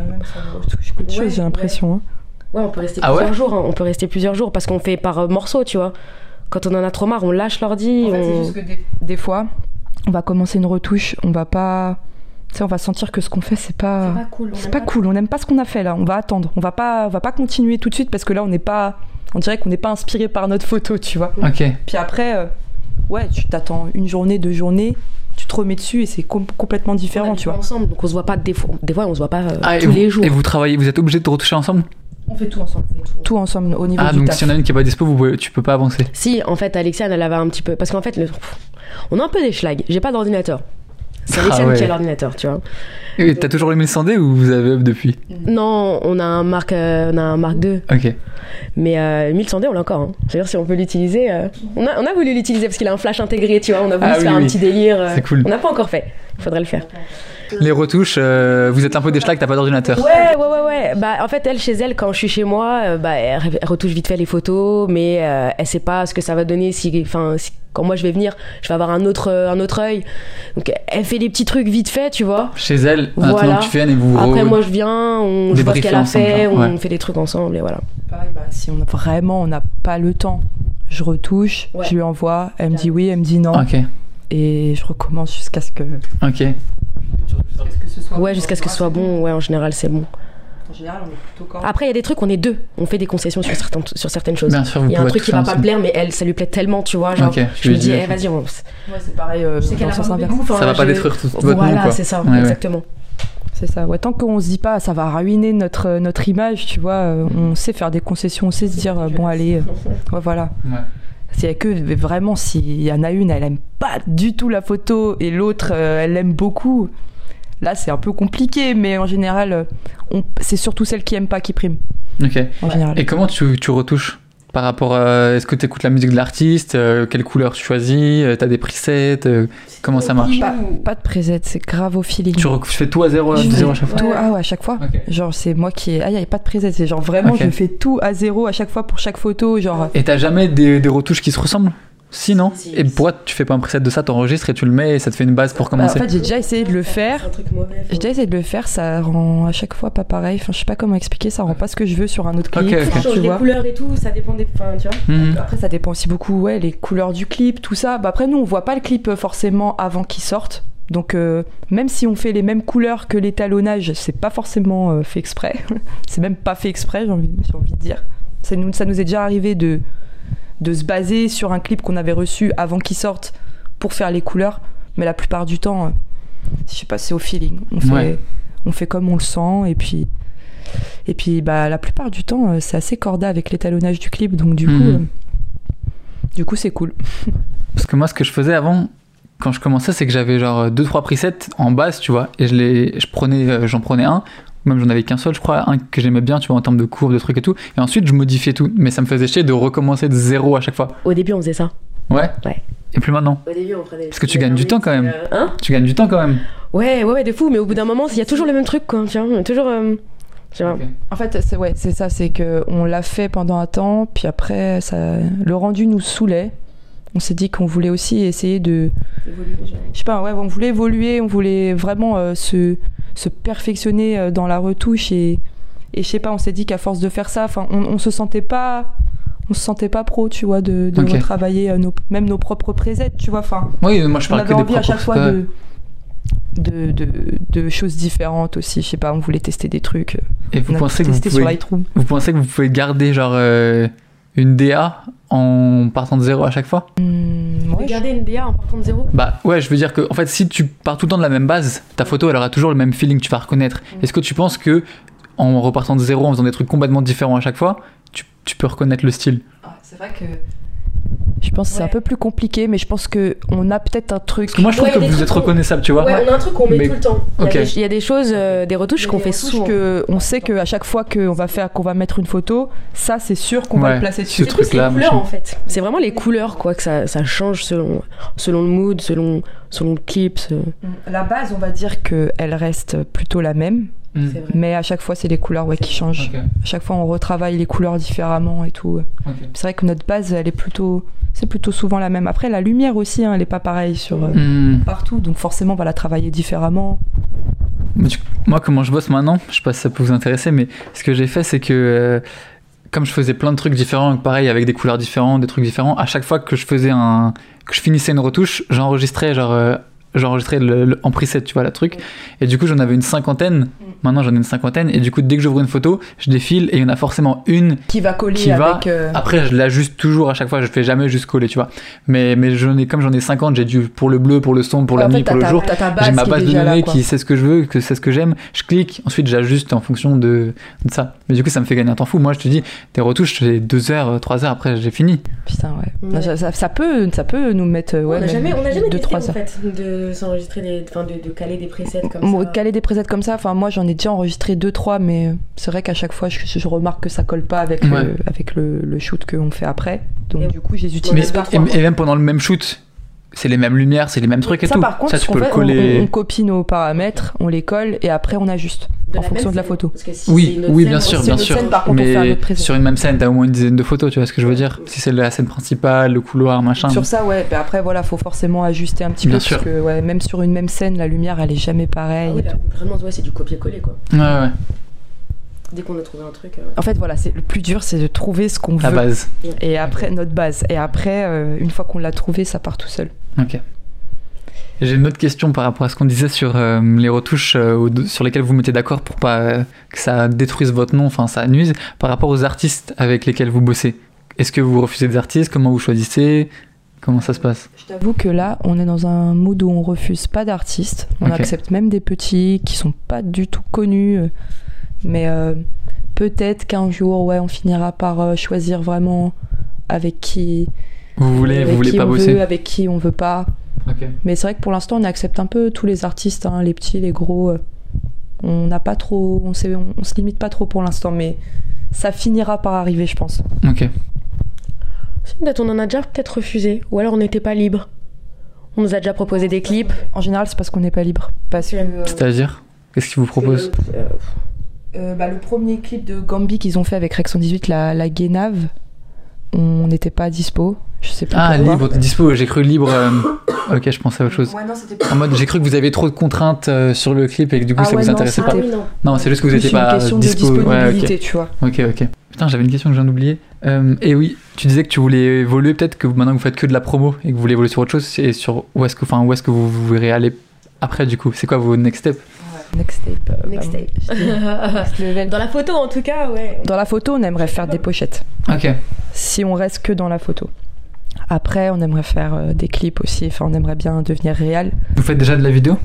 Ouais, j'ai l'impression. hein. Ouais, on peut rester Ah plusieurs ouais jours. hein. On peut rester plusieurs jours parce qu'on fait par morceaux, tu vois. Quand on en a trop marre, on lâche l'ordi. En fait, c'est on... juste que des, des fois, on va commencer une retouche, on va pas. Tu sais, on va sentir que ce qu'on fait, c'est pas. cool. C'est pas cool, on n'aime pas ce qu'on a fait là, on va attendre. On va pas, on va pas continuer tout de suite parce que là, on n'est pas. On dirait qu'on n'est pas inspiré par notre photo, tu vois. Ok. Puis après, euh, ouais, tu t'attends une journée, deux journées, tu te remets dessus et c'est com- complètement différent, tu vois. ensemble, donc on se voit pas des fois. Des fois, on se voit pas euh, Ah, tous vous, les jours. Et vous travaillez, vous êtes obligé de retoucher ensemble? On fait tout ensemble. Tout ensemble au niveau Ah, du donc taf. s'il y en a une qui est pas dispo, vous pouvez- tu peux pas avancer. Si, en fait, Alexiane, elle avait un petit peu. Parce qu'en fait, le... on a un peu des schlags. J'ai pas d'ordinateur. C'est Ah Alexiane ouais. qui a l'ordinateur, tu vois. Et T'as toujours les 1100D ou vous avez up depuis Non, on a un Mark, euh, on a un Mark II. Ok. Mais euh, 1100D, on l'a encore. Hein. C'est-à-dire, si on peut l'utiliser. euh, On, a, on a voulu l'utiliser parce qu'il a un flash intégré, tu vois. On a voulu Ah se oui, faire un petit délire. euh, C'est cool. On n'a pas encore fait. Il faudrait le faire. Les retouches, euh, vous êtes un peu des schlags, t'as pas d'ordinateur. Ouais, ouais, ouais, ouais. Bah, en fait, elle, chez elle, quand je suis chez moi, euh, bah, elle, retouche vite fait les photos, mais euh, elle sait pas ce que ça va donner si, enfin, si- quand moi je vais venir, je vais avoir un autre, euh, un autre œil. Donc, elle fait des petits trucs vite fait, tu vois. Chez elle, Voilà. que tu viennes et vous Après, moi, je viens, on, je vois ce qu'elle a ensemble, fait, on ouais. fait des trucs ensemble, et voilà. Pareil, bah, si on a vraiment on n'a pas le temps, je retouche, Ouais. je lui envoie, elle me dit oui, elle me dit non, Ok, et je recommence jusqu'à ce que. ok. Ouais, jusqu'à ce que ce soit bon, ouais, en général, c'est bon. En général, on est plutôt correct. Après, il y a des trucs, on est deux. On fait des concessions sur, certains, sur certaines choses. Bien sûr, vous Il y a un truc qui va pas me plaire, mais elle, ça lui plaît tellement, tu vois. Genre, Ok, je lui lui dis, eh, vas-y, on. Ouais, c'est pareil euh, Je sais qu'elle le a pas inverse. goût, enfin, Ça va pas détruire tout votre goût, Voilà, quoi. c'est ça, Ouais, ouais. exactement. C'est ça. Ouais, tant qu'on se dit pas, ça va ruiner notre notre image, tu vois. euh, On sait faire des concessions, on sait se dire euh, bon allez, euh, ouais, voilà. Ouais. S'il y a que vraiment, s'il y en a une, elle aime pas du tout la photo et l'autre, euh, elle l'aime beaucoup. Là, c'est un peu compliqué, mais en général, euh, on- c'est surtout celle qui aime pas qui prime. Ok. En général. Et comment tu, tu retouches? Par rapport à. Est-ce que tu écoutes la musique de l'artiste euh, Quelle couleur tu choisis euh, T'as des presets euh, Comment ça marche? Pas, pas de preset, c'est grave au feeling. tu, fais tout à zéro, Je à chaque fois? tout, ah ouais, à chaque fois. Genre, c'est moi qui ai. Ah, il n'y a pas de preset. C'est genre vraiment, je fais tout à zéro à chaque fois pour chaque photo. Genre, Et t'as jamais des, des retouches qui se ressemblent? Si, non Si, Et si. pourquoi tu fais pas un preset de ça T'enregistres et tu le mets et ça te fait une base pour Bah, en commencer fait, j'ai déjà essayé de le faire. J'ai déjà essayé de le faire, ça rend à chaque fois pas pareil. Enfin, je sais pas comment expliquer, ça rend pas ce que je veux sur un autre clip. Ok, ok. Ça change Tu les vois. couleurs et tout, ça dépend des. Enfin, tu vois. Mhm. Après, ça dépend aussi beaucoup, ouais, les couleurs du clip, tout ça. Bah, après, nous, on voit pas le clip euh, forcément avant qu'il sorte. Donc, euh, même si on fait les mêmes couleurs que l'étalonnage, c'est pas forcément euh, fait exprès. (laughs) c'est même pas fait exprès, j'ai envie, j'ai envie de dire. Ça nous, ça nous est déjà arrivé de, de se baser sur un clip qu'on avait reçu avant qu'il sorte pour faire les couleurs. Mais la plupart du temps, euh, je sais pas, c'est au feeling. On fait, Ouais. on fait comme on le sent et puis. Et puis, bah, la plupart du temps, euh, c'est assez corda avec l'étalonnage du clip, donc du coup, Mhm. euh, du coup, c'est cool. (laughs) Parce que moi, ce que je faisais avant, quand je commençais, c'est que j'avais genre 2-3 presets en base, tu vois, et je les, je prenais, euh, j'en prenais un, même j'en avais qu'un seul, je crois, un que j'aimais bien, tu vois, en termes de courbe, de trucs et tout, et ensuite je modifiais tout, mais ça me faisait chier de recommencer de zéro à chaque fois. Au début, on faisait ça. Ouais. Ouais. Et plus maintenant. Au début, on prenait. Parce que tu gagnes du temps, quand même. Euh, Hein Tu gagnes du temps quand même. Ouais, ouais, ouais, de fou. Mais au bout d'un moment, il y a toujours le même truc, quoi. Tu vois, toujours. euh. En fait, c'est ouais, c'est ça, c'est que on l'a fait pendant un temps, puis après, ça, le rendu nous saoulait. On s'est dit qu'on voulait aussi essayer de, je sais pas, ouais, on voulait évoluer, on voulait vraiment euh, se, se perfectionner euh, dans la retouche et, et je sais pas, on s'est dit qu'à force de faire ça, enfin, on, on se sentait pas, on se sentait pas pro, tu vois, de, de retravailler euh, nos, même nos propres presets, tu vois, enfin. Oui, moi je parle des envie à chaque fois de de, de, de choses différentes aussi. Je sais pas, on voulait tester des trucs. Et vous on pensez, que vous, pouvez, Lightroom. vous pensez que vous pouvez garder genre euh, une DA en partant de zéro à chaque fois Hmm, ouais, Regarder une DA en partant de zéro. Bah ouais, je veux dire que en fait, si tu pars tout le temps de la même base, ta photo elle aura toujours le même feeling, tu vas reconnaître. Mm. Est-ce que tu penses que en repartant de zéro, en faisant des trucs complètement différents à chaque fois, tu, tu peux reconnaître le style? Ah, C'est vrai que. Je pense que c'est Ouais. un peu plus compliqué, mais je pense que on a peut-être un truc. Parce que moi je trouve que vous êtes reconnaissable, tu vois. Ouais, on a un truc qu'on met Mais- tout le temps. Il y a des- Il y, a des choses, euh, des retouches qu'on fait souvent. que on sait qu'à chaque fois qu'on va faire, qu'on va mettre une photo, ça c'est sûr qu'on va le placer ce dessus. Plus truc-là, les couleurs machin. en fait. C'est vraiment les couleurs quoi que ça, ça change selon, selon le mood, selon, selon le clip. ce- La base, on va dire qu'elle reste plutôt la même, Mm. Mais à chaque fois c'est les couleurs ouais, qui changent. À chaque fois on retravaille les couleurs différemment et tout. C'est vrai que notre base, elle est plutôt, c'est plutôt souvent la même. Après la lumière aussi, hein, elle est pas pareille sur euh, Mm. partout, donc forcément on va la travailler différemment. Mais tu- Moi, comment je bosse maintenant, je sais pas si ça peut vous intéresser, mais ce que j'ai fait, c'est que euh, comme je faisais plein de trucs différents, pareil avec des couleurs différentes, des trucs différents, à chaque fois que je faisais un, que je finissais une retouche, j'enregistrais genre, euh, j'enregistrais le, le- en preset, tu vois, la truc, et du coup j'en avais une cinquantaine. Maintenant j'en ai une cinquantaine, et du coup dès que j'ouvre une photo, je défile et il y en a forcément une Qui va coller Qui va- avec. euh, après, je l'ajuste toujours à chaque fois, je fais jamais juste coller, tu vois. Mais, mais j'en ai, comme j'en ai 50, j'ai dû pour le bleu, pour le sombre, pour la nuit, pour le ta- jour. J'ai ma base de là, données qui sait ce que je veux, que c'est ce que j'aime. Je clique, ensuite j'ajuste en fonction de, de ça. Mais du coup, ça me fait gagner un temps fou. Moi, je te dis, tes retouches, c'est 2 heures, 3 heures après, j'ai fini. Putain, ouais. Ouais. Ça, ça- ça peut, ça peut nous mettre. euh, Ouais, on n'a jamais, on a jamais deux, testé trois en heures. fait de s'enregistrer des, enfin de, de caler des presets comme Bon, ça. caler des presets comme ça, enfin moi j'en ai déjà enregistré deux trois, mais c'est vrai qu'à chaque fois je, je remarque que ça colle pas avec Ouais. le, avec le, le shoot qu'on fait après. Donc Et- du coup je les utilise pas. et même pendant le même shoot, c'est les mêmes lumières, c'est les mêmes trucs et ça tout. par contre, ça, tu peux le coller. on, on copie nos paramètres, on les colle et après on ajuste. De en fonction de la photo. Parce que si Oui, une oui, scène, bien sûr, bien sûr. scène, par contre, on fait un Mais sur une même scène, t'as au moins une dizaine de photos, tu vois ce que je veux dire Si c'est la scène principale, le couloir, machin. Sur ça, ouais. bah après, voilà, faut forcément ajuster un petit Bien peu sûr. parce que ouais, même sur une même scène, la lumière, elle est jamais pareille. Ah là, vraiment, ouais, c'est du copier-coller quoi. Ouais, ouais, Dès qu'on a trouvé un truc. euh, En fait, voilà, c'est le plus dur, c'est de trouver ce qu'on la veut. base. Et après, notre base. Et après, euh, une fois qu'on l'a trouvé, ça part tout seul. Ok. J'ai une autre question par rapport à ce qu'on disait sur euh, les retouches euh, sur lesquelles vous mettez d'accord pour pas euh, que ça détruise votre nom, enfin ça nuise. Par rapport aux artistes avec lesquels vous bossez, est-ce que vous refusez des artistes? Comment vous choisissez? Comment ça se passe? Je t'avoue que là, on est dans un mood où on refuse pas d'artistes. On accepte même des petits qui sont pas du tout connus. Mais euh, peut-être qu'un jour, ouais, on finira par euh, choisir vraiment avec qui, Vous voulez, avec vous voulez qui pas on bosser veut, avec qui on veut pas. Mais c'est vrai que pour l'instant, on accepte un peu tous les artistes, hein, les petits, les gros. euh, On n'a pas trop, on, sait- on, on se limite pas trop pour l'instant, mais ça finira par arriver, je pense. Ok. Peut-être on en a déjà peut-être refusé. Ou alors on n'était pas libre. On nous a déjà proposé des clips. En général, c'est parce qu'on n'est pas libre. Parce que euh, C'est-à-dire Qu'est-ce qu'ils vous proposent Euh, euh, bah, le premier clip de Gambi qu'ils ont fait avec Rex 118, la, la Guénave, on n'était pas dispo. Je sais pas Ah, pourquoi. libre, dispo, j'ai cru libre. euh, Ok, je pensais à autre chose. Ouais, non, c'était En mode, j'ai cru que vous aviez trop de contraintes euh, sur le clip et que du coup Ah ça ouais, vous non, intéressait Ah pas. oui, non. Non, c'est juste que vous n'étiez une pas question de dispo. Ouais, ok. disponibilité, tu vois. Ok, ok. Putain, j'avais une question que je viens d'oublier. Euh, et oui, tu disais que tu voulais évoluer, peut-être que maintenant que vous faites que de la promo et que vous voulez évoluer sur autre chose, et sur où est-ce que, enfin, où est-ce que vous, vous verrez aller après du coup C'est quoi vos next steps? Next tape. euh, Next tape. next level. Dans la photo en tout cas, ouais. Dans la photo, on aimerait faire des pochettes. Ok. Si on reste que dans la photo. Après, on aimerait faire euh, des clips aussi. Enfin, on aimerait bien devenir réel. Vous faites déjà de la vidéo?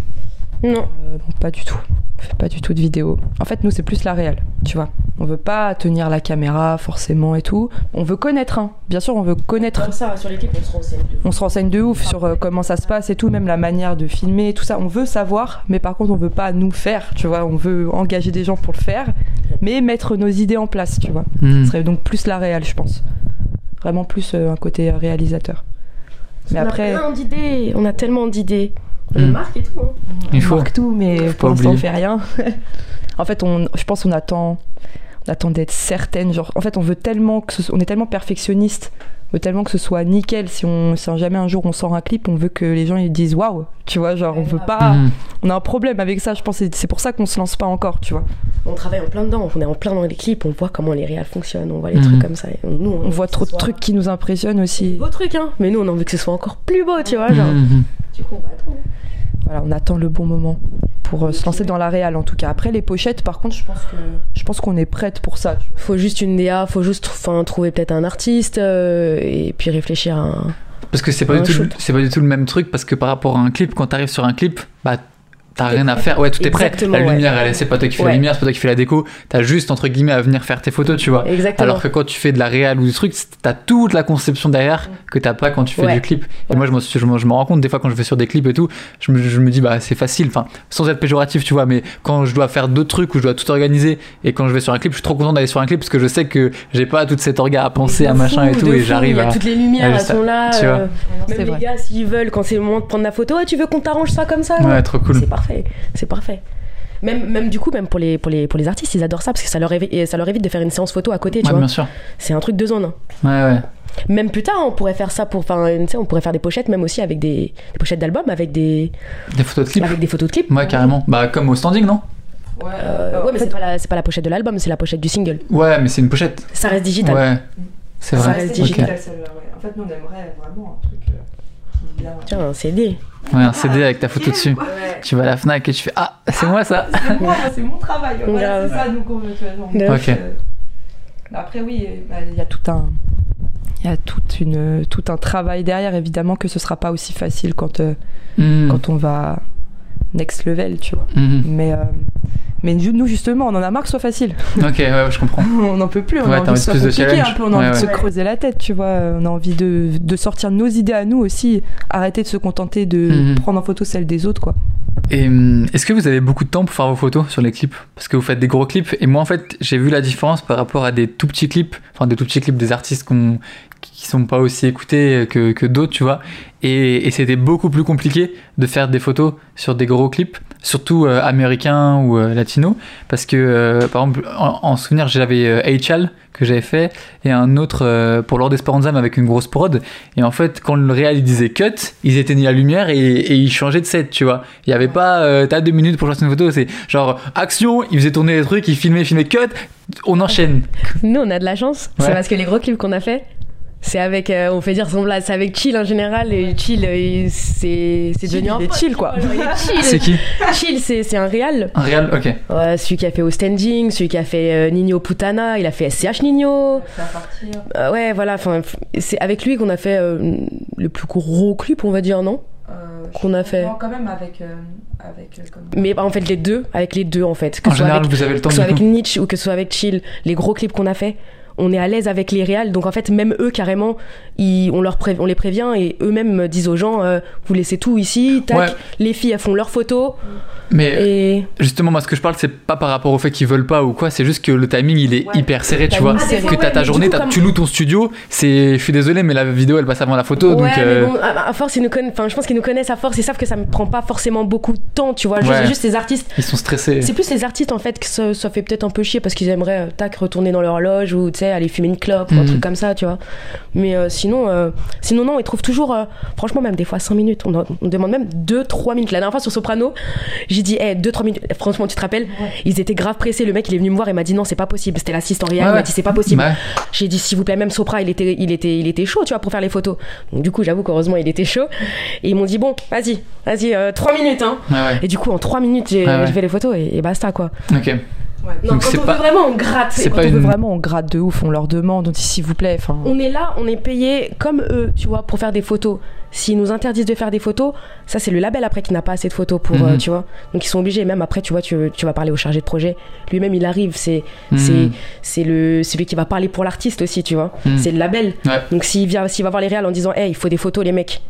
Non. Euh, pas du tout. On fait pas du tout de vidéo. En fait, nous, c'est plus la réelle, tu vois. On veut pas tenir la caméra forcément et tout. On veut connaître, hein. Bien sûr, on veut connaître. Comme ça, sur clips, on se renseigne. On se renseigne de ouf sur euh, comment ça se passe et tout, même la manière de filmer, tout ça. On veut savoir, mais par contre, on veut pas nous faire, tu vois. On veut engager des gens pour le faire, mais mettre nos idées en place, tu vois. Hmm. Ce serait donc plus la réelle, je pense. Vraiment plus euh, un côté réalisateur. Mais on après, a plein d'idées. On a tellement d'idées. On les marque et tout. Hein. Il on faut. marque tout, mais pour l'instant, on fait rien. (laughs) en fait, on, je pense qu'on attend, on attend d'être certaine. Genre, en fait, on veut tellement que ce- on est tellement perfectionniste, on veut tellement que ce soit nickel. Si on, si jamais un jour on sort un clip, on veut que les gens ils disent waouh, tu vois. Genre, on veut pas. Hmm. On a un problème avec ça. Je pense c'est c'est pour ça qu'on se lance pas encore, tu vois. On travaille en plein dedans. On est en plein dans les clips. On voit comment les réals fonctionnent. On voit les trucs comme ça. Et Nous, On voit trop de trucs qui nous impressionnent aussi. Beau truc, hein. Mais nous, on a envie que ce soit encore plus beau, tu vois. Genre. Du coup, on va attendre. voilà, on attend le bon moment pour euh, se lancer dans la réal en tout cas. Après les pochettes, par contre, je pense que je pense qu'on est prête pour ça. Faut juste une DA, faut juste enfin, trouver peut-être un artiste euh, et puis réfléchir à un. Parce que c'est pas, Un du tout, c'est pas du tout le même truc, parce que par rapport à un clip, quand t'arrives sur un clip, bah t'as rien à faire. Ouais, tout est prêt. La ouais. lumière, elle, c'est pas toi qui fais Ouais. la lumière, c'est pas toi qui fais la déco. T'as juste, entre guillemets, à venir faire tes photos, tu vois. Exactement. Alors que quand tu fais de la réal ou du truc, c'est- t'as toute la conception derrière que t'as pas quand tu fais Ouais. du clip. Et Ouais. moi, je me, suis- je, me, je me rends compte des fois quand je vais sur des clips et tout, je me, je me dis, bah c'est facile, enfin, sans être péjoratif, tu vois, mais quand je dois faire d'autres trucs ou je dois tout organiser et quand je vais sur un clip, je suis trop content d'aller sur un clip parce que je sais que j'ai pas toute cette orga à penser à machin et tout et j'arrive à. Toutes les lumières, elles sont là. tu vois. euh, C'est Même les vrai. gars, s'ils veulent, quand c'est le moment de prendre la photo, Ah, tu veux qu'on t'arrange ça comme ça Ouais, trop cool. C'est parfait, c'est parfait. Même, même du coup, même pour les, pour, les, pour les artistes, ils adorent ça parce que ça leur, évi- ça leur évite de faire une séance photo à côté, tu Ouais, vois. bien sûr. C'est un truc de zone. hein. Ouais, ouais. Même plus tard, on pourrait faire ça pour. Enfin, tu sais, on pourrait faire des pochettes, même aussi avec des, des pochettes d'albums, avec des, Des photos de clips. avec des photos de clips. Ouais, carrément. Bah, comme au standing, non? Euh, ouais, mais c'est pas, la- c'est pas la pochette de l'album, c'est la pochette du single. Ouais, mais c'est une pochette. Ça reste digital. Ouais. C'est Ça vrai. reste Ok. digital. En fait, nous, on aimerait vraiment un truc euh, bien. Tiens, un CD. Ouais, un CD avec ta photo dessus. Tu vas à la Fnac et tu fais Ah, c'est moi ça C'est moi, c'est mon travail. Voilà, c'est ça, nous qu'on veut. ouf. euh, Après, oui, bah, il y a tout un. Il y a toute une, tout un travail derrière, évidemment que ce sera pas aussi facile quand, euh, Hmm. quand on va next level, tu vois. Mhm. Mais, euh, mais nous, justement, on en a marre que ce soit facile. (laughs) Ok, ouais, je comprends. (laughs) on n'en peut plus, on Ouais, a envie que ce soit compliqué un peu, on a envie de se creuser la tête, tu vois. On a envie de, de sortir nos idées à nous aussi, arrêter de se contenter de Mhm. prendre en photo celles des autres, quoi. Et hum, est-ce que vous avez beaucoup de temps pour faire vos photos sur les clips? Parce que vous faites des gros clips et moi en fait j'ai vu la différence par rapport à des tout petits clips, enfin des tout petits clips des artistes qu'on- qui sont pas aussi écoutés que, que d'autres, tu vois. Et, et c'était beaucoup plus compliqué de faire des photos sur des gros clips, surtout euh, américains ou euh, latinos, parce que euh, par exemple en, en souvenir j'avais euh, H.L. que j'avais fait et un autre euh, pour Lord Esperanza mais avec une grosse prod. Et en fait quand le réal il disait cut, ils éteignaient la lumière et, et ils changeaient de set, tu vois. Il y avait pas euh, t'as deux minutes pour lancer une photo, c'est genre action, ils faisaient tourner les trucs, ils filmaient, filmaient cut, on enchaîne. Nous, on a de la chance. Ouais. C'est parce que les gros clips qu'on a fait, c'est avec, euh, on fait dire semblable, c'est avec Chill en général. Et Chill, euh, c'est c'est devenu un il est pote, chill, quoi. vois, genre, il est chill. C'est qui Chill, c'est c'est un réal. Un réal, ok. Ouais, celui qui a fait Au Standing, celui qui a fait euh, Nino Putana, il a fait SCH Nino. Euh, ouais, voilà. Enfin, c'est avec lui qu'on a fait euh, le plus gros clip, on va dire, non? Qu'on a fait. quand même avec. avec Mais bah, en fait, les deux, avec les deux, en fait. Que En ce soit général, avec, vous avez le temps que ce soit avec. Nietzsche ou que ce soit avec Chill, les gros clips qu'on a fait, on est à l'aise avec les réals. Donc en fait, même eux, carrément, ils, on, leur pré- on les prévient et eux-mêmes disent aux gens euh, vous laissez tout ici, tac. Ouais. Les filles, elles font leurs photos. Mais Et justement, moi, ce que je parle, c'est pas par rapport au fait qu'ils veulent pas ou quoi, c'est juste que le timing, il est Ouais. hyper serré, tu vois. serré. Que t'as ta journée, coup, comme- tu loues ton studio, c'est, je suis désolé, mais la vidéo, elle passe avant la photo, ouais, donc. mais euh, bon, à, à force, ils nous connaissent. Enfin, je pense qu'ils nous connaissent à force. Ils savent que ça me prend pas forcément beaucoup de temps, tu vois. Juste, Ouais. juste ces artistes. Ils sont stressés. C'est plus les artistes en fait que ça, ça fait peut-être un peu chier parce qu'ils aimeraient euh, tac retourner dans leur loge ou tu sais aller fumer une clope ou un Mhm. truc comme ça, tu vois. Mais euh, sinon, euh, sinon non, ils trouvent toujours, euh, franchement même des fois 5 minutes. On, on demande même 2-3 minutes. La dernière fois sur Soprano, j'ai dit, hey, 2-3 minutes. Franchement, tu te rappelles? Ils étaient grave pressés. Le mec, il est venu me voir et m'a dit non, c'est pas possible. C'était l'assistant réel. Ouais, il m'a dit c'est pas possible. Ouais. J'ai dit s'il vous plaît, même Sopra, il était, il était, il était chaud, tu vois, pour faire les photos. Donc du coup, j'avoue qu'heureusement, il était chaud. Et ils m'ont dit bon, vas-y, vas-y, 3 minutes, hein. Ouais, ouais. Et du coup, en 3 minutes, j'ai Ouais, ouais. j'ai fait les photos et, et basta quoi. Ok. Non, Donc quand on pas- veut vraiment, on gratte. c'est pas on veut vraiment, on gratte de ouf, on leur demande, on dit s'il vous plaît. On est là, on est payé comme eux, tu vois, pour faire des photos. S'ils nous interdisent de faire des photos, ça c'est le label après qui n'a pas assez de photos pour, Mhm. euh, tu vois. Donc ils sont obligés. Même après, tu vois, tu, tu vas parler au chargé de projet. Lui-même, il arrive. C'est Mhm. c'est c'est le celui qui va parler pour l'artiste aussi, tu vois. Mhm. C'est le label. Ouais. Donc s'il vient, s'il va voir les réals en disant, hey, il faut des photos, les mecs.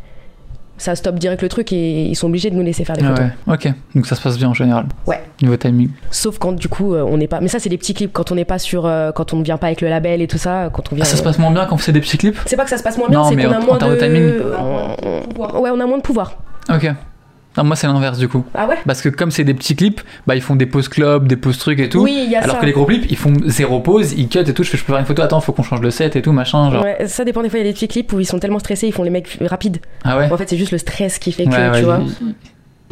Ça stoppe direct le truc et ils sont obligés de nous laisser faire des Ah photos. ouais. Ok. Donc ça se passe bien en général. Ouais. Niveau timing. Sauf quand du coup euh, on n'est pas. Mais ça c'est des petits clips quand on n'est pas sur, euh, quand on ne vient pas avec le label et tout ça, quand on vient. Ah, ça se passe moins bien quand on fait des petits clips C'est pas que ça se passe moins bien, c'est qu'on a moins de. de timing. on- Ouais, on a moins de pouvoir. Ok. Non, moi, c'est l'inverse du coup. Ah ouais? Parce que comme c'est des petits clips, bah ils font des pauses club, des pauses trucs et tout. Oui, il y a Alors ça. que les gros clips, ils font zéro pause, ils cut et tout. Je fais, je peux faire une photo, attends, faut qu'on change le set et tout, machin. Genre. Ouais, ça dépend des fois, il y a des petits clips où ils sont tellement stressés, ils font les mecs rapides. Ah ouais? En fait, c'est juste le stress qui fait que, Ouais, ouais, tu vois.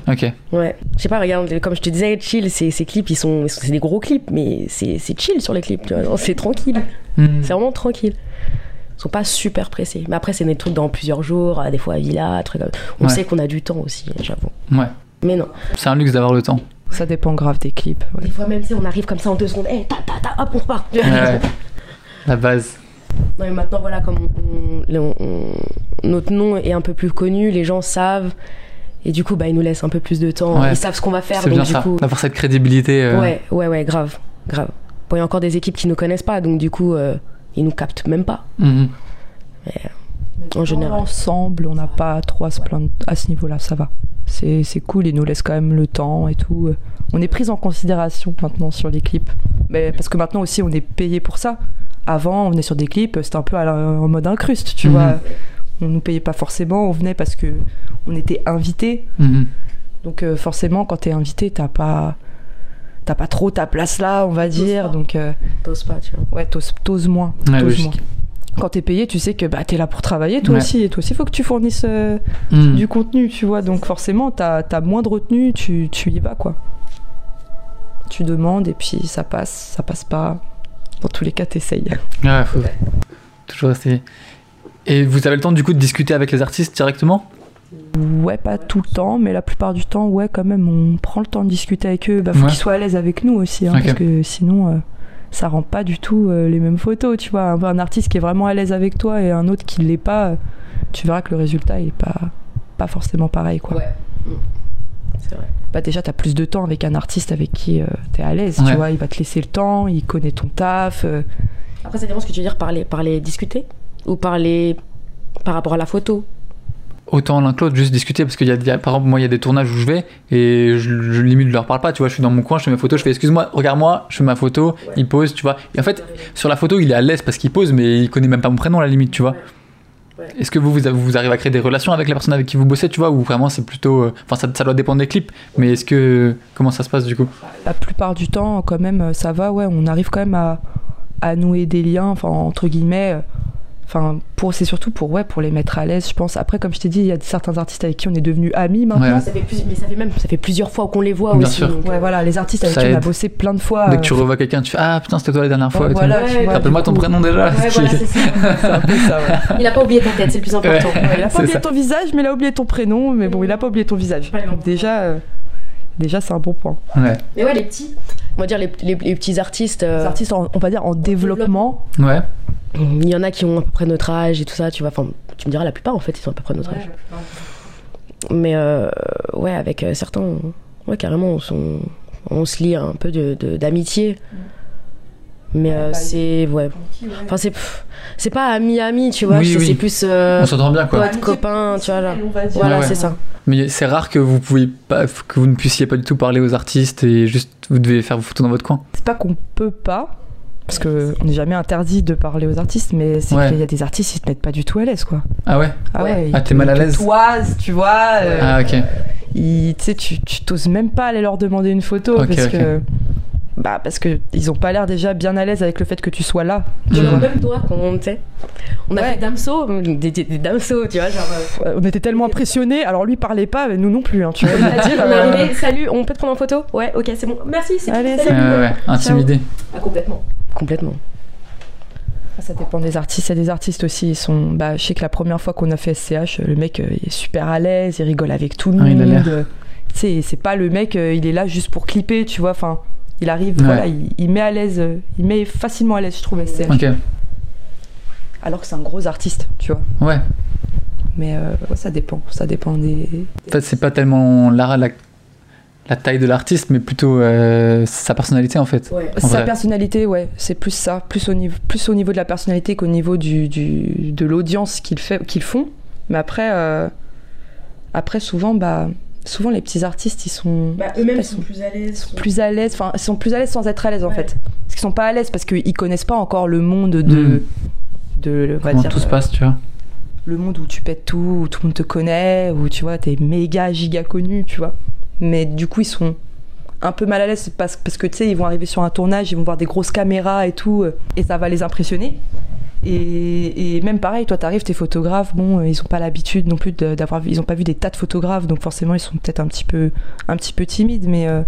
Ok. Ouais. Je sais pas, regarde, comme je te disais, chill, ces, ces clips, ils sont, c'est des gros clips, mais c'est chill sur les clips, tu vois. C'est tranquille. Hmm. C'est vraiment tranquille. Ils sont pas super pressés. Mais après, c'est des trucs dans plusieurs jours, euh, des fois à Villa, trucs comme On Ouais. sait qu'on a du temps aussi, j'avoue. Ouais. Mais non. C'est un luxe d'avoir le temps. Ça dépend grave des clips. ouais. Des fois, même si on arrive comme ça en deux secondes, hé, ta, ta, ta, hop, on repart. Ouais. La base. Non, mais maintenant, voilà, comme on- on- on- notre nom est un peu plus connu, les gens savent. Et du coup, bah, ils nous laissent un peu plus de temps. Ouais. Ils savent ce qu'on va faire. C'est bien du ça. coup. D'avoir cette crédibilité. euh, Ouais, ouais, ouais, grave. Grave. Bon, il y a encore des équipes qui nous connaissent pas, donc du coup, euh, ils nous captent même pas. mhm. En général. Ensemble, on n'a pas trop à se plaindre à ce niveau-là, ça va. C'est c'est cool, ils nous laissent quand même le temps et tout. On est pris en considération maintenant sur les clips. Mais parce que maintenant aussi, on est payé pour ça. Avant, on venait sur des clips, c'était un peu la- en mode incruste, tu Mhm. vois. On nous payait pas forcément, on venait parce que on était invité. Mhm. Donc euh, forcément, quand t'es invité, t'as pas t'as pas trop ta place là, on va dire. pas. Donc euh, T'oses pas, tu vois. ouais, t'oses t'oses moins. Ouais, t'oses moins. Quand t'es payé, tu sais que bah, t'es là pour travailler, toi Ouais. aussi. Et toi aussi, il faut que tu fournisses euh, Mhm. du contenu, tu vois. Donc forcément, t'as as moins de retenue, tu, tu y vas, quoi. Tu demandes et puis ça passe, ça passe pas. Dans tous les cas, t'essayes. Ouais, faut toujours essayer. Et vous avez le temps du coup de discuter avec les artistes directement? Ouais, pas tout le temps, mais la plupart du temps, ouais, quand même, on prend le temps de discuter avec eux. Bah, faut Ouais. qu'ils soient à l'aise avec nous aussi, hein, parce que sinon, euh, ça rend pas du tout euh, les mêmes photos, tu vois. Un, un artiste qui est vraiment à l'aise avec toi et un autre qui l'est pas, euh, tu verras que le résultat il est pas, pas forcément pareil, quoi. Ouais. Mm. C'est vrai. Bah, déjà, t'as plus de temps avec un artiste avec qui euh, t'es à l'aise, Ouais. tu vois. Il va te laisser le temps, il connaît ton taf. euh, Après, ça dépend ce que tu veux dire, parler, parler, discuter Ou parler par rapport à la photo Autant l'un que l'autre, juste discuter parce qu'il y a, il y a- par exemple, moi il y a des tournages où je vais et je, je limite je leur parle pas, tu vois, je suis dans mon coin, je fais mes photos, je fais excuse-moi, regarde-moi, je fais ma photo, il pose, tu vois. Et en fait, sur la photo, il est à l'aise parce qu'il pose, mais il connaît même pas mon prénom à la limite, tu vois. Ouais. Est-ce que vous, vous, vous arrivez à créer des relations avec les personnes avec qui vous bossez, tu vois, ou vraiment c'est plutôt. euh, Enfin, ça, ça doit dépendre des clips, mais est-ce que. Comment ça se passe du coup? La plupart du temps, quand même, euh, ça va, ouais, on arrive quand même à, à nouer des liens, enfin, entre guillemets. euh, Enfin, pour, c'est surtout pour, ouais, pour les mettre à l'aise, je pense. Après, comme je t'ai dit, il y a certains artistes avec qui on est devenus amis maintenant. Ouais. Ça fait plus, mais ça fait même ça fait plusieurs fois qu'on les voit Bien aussi. sûr. donc, Ouais, euh, voilà, les artistes avec Ça qui on a bossé plein de fois. Dès que tu euh, revois quelqu'un, tu fais Ah putain, c'était toi la dernière fois. voilà, tu Rappelle-moi ton prénom déjà. Ouais, voilà, c'est ça. (laughs) C'est un peu ça, ouais. Il a pas oublié ta tête, c'est le plus important. Ouais. Ouais, il a pas oublié ça. ton visage, mais il a oublié ton prénom. Mais bon, il a pas oublié ton visage. Déjà, euh, déjà c'est un bon point. Ouais. Mais ouais, les petits, on va dire les, les- les petits artistes, euh, Les artistes, en- on va dire en développement. Ouais. il y en a qui ont à peu près notre âge et tout ça, tu vois. Enfin, tu me diras, la plupart en fait, ils sont à peu près notre âge. Mais euh, ouais, avec euh, certains, ouais, carrément, on, s'en- on se lie un peu de- de- d'amitié. Mais euh, bah, c'est. Ouais. Enfin, c'est. C'est pas ami-ami, tu vois. Oui, c'est oui. c'est plus. euh, On s'entend bien quoi. pote, copain, tu vois. Dire. Voilà, Ouais, c'est ça. Mais c'est rare que vous pouvez pas, que vous ne puissiez pas du tout parler aux artistes et juste vous devez faire vos photos dans votre coin. C'est pas qu'on peut pas, parce que on n'est jamais interdit de parler aux artistes, mais c'est Ouais. qu'il y a des artistes, ils te mettent pas du tout à l'aise, quoi. Ah ouais Ah Ouais. ouais, Ah, t'es te- mal à l'aise toisent, tu vois. euh, Ah ok. ils- tu sais, tu t'oses même pas aller leur demander une photo Ok, parce ok. que. Bah, parce que ils ont pas l'air déjà bien à l'aise avec le fait que tu sois là. Tu vois, Mhm. même toi, quand on, tu sais, on a Ouais. fait Damso, des, des, des Damso, tu vois, genre. euh, On était tellement impressionnés, alors lui parlait pas, mais nous non plus, hein, tu vois. (laughs) dire, on est euh, arrivé, salut, on peut te prendre en photo? Ouais, ok, c'est bon. Merci, c'est Allez, salut. ouais, ouais. Intimidé. Ah, complètement. Complètement. Ça dépend des artistes. Il y a des artistes aussi, ils sont. Bah, je sais que la première fois qu'on a fait SCH, le mec euh, il est super à l'aise, il rigole avec tout le Ah, il a l'air. monde. Tu sais, c'est pas le mec, euh, il est là juste pour clipper, tu vois. Enfin, il arrive, Ouais. voilà, il, il met à l'aise, euh, il met facilement à l'aise, je trouve, SCH. Ok. Alors que c'est un gros artiste, tu vois. Ouais. Mais euh, ouais, ça dépend, ça dépend des. En fait, c'est pas tellement la, la, la taille de l'artiste, mais plutôt euh, sa personnalité en fait. Ouais. En Sa vrai. personnalité, ouais, c'est plus ça, plus au niveau, plus au niveau de la personnalité qu'au niveau du, du- de l'audience qu'ils font. Mais après, euh, après souvent, bah, souvent les petits artistes, ils sont Bah, eux-mêmes Ils sont sont plus à l'aise. plus à l'aise, enfin, ils sont plus à l'aise sans être à l'aise en Ouais. fait. Parce qu'ils sont pas à l'aise parce qu'ils connaissent pas encore le monde de, Mm. de, on va Comment dire, tout se euh, passe, tu vois. le monde où tu pètes tout, où tout le monde te connaît, où tu vois, t'es méga giga connu, tu vois. Mais du coup, ils sont un peu mal à l'aise parce, parce que tu sais, ils vont arriver sur un tournage, ils vont voir des grosses caméras et tout, euh, et ça va les impressionner. Et, et même pareil, toi, t'arrives, t'es photographe, bon, euh, ils ont pas l'habitude non plus d'avoir, ils ont pas vu des tas de photographes, donc forcément, ils sont peut-être un petit peu, un petit peu timides, mais, euh,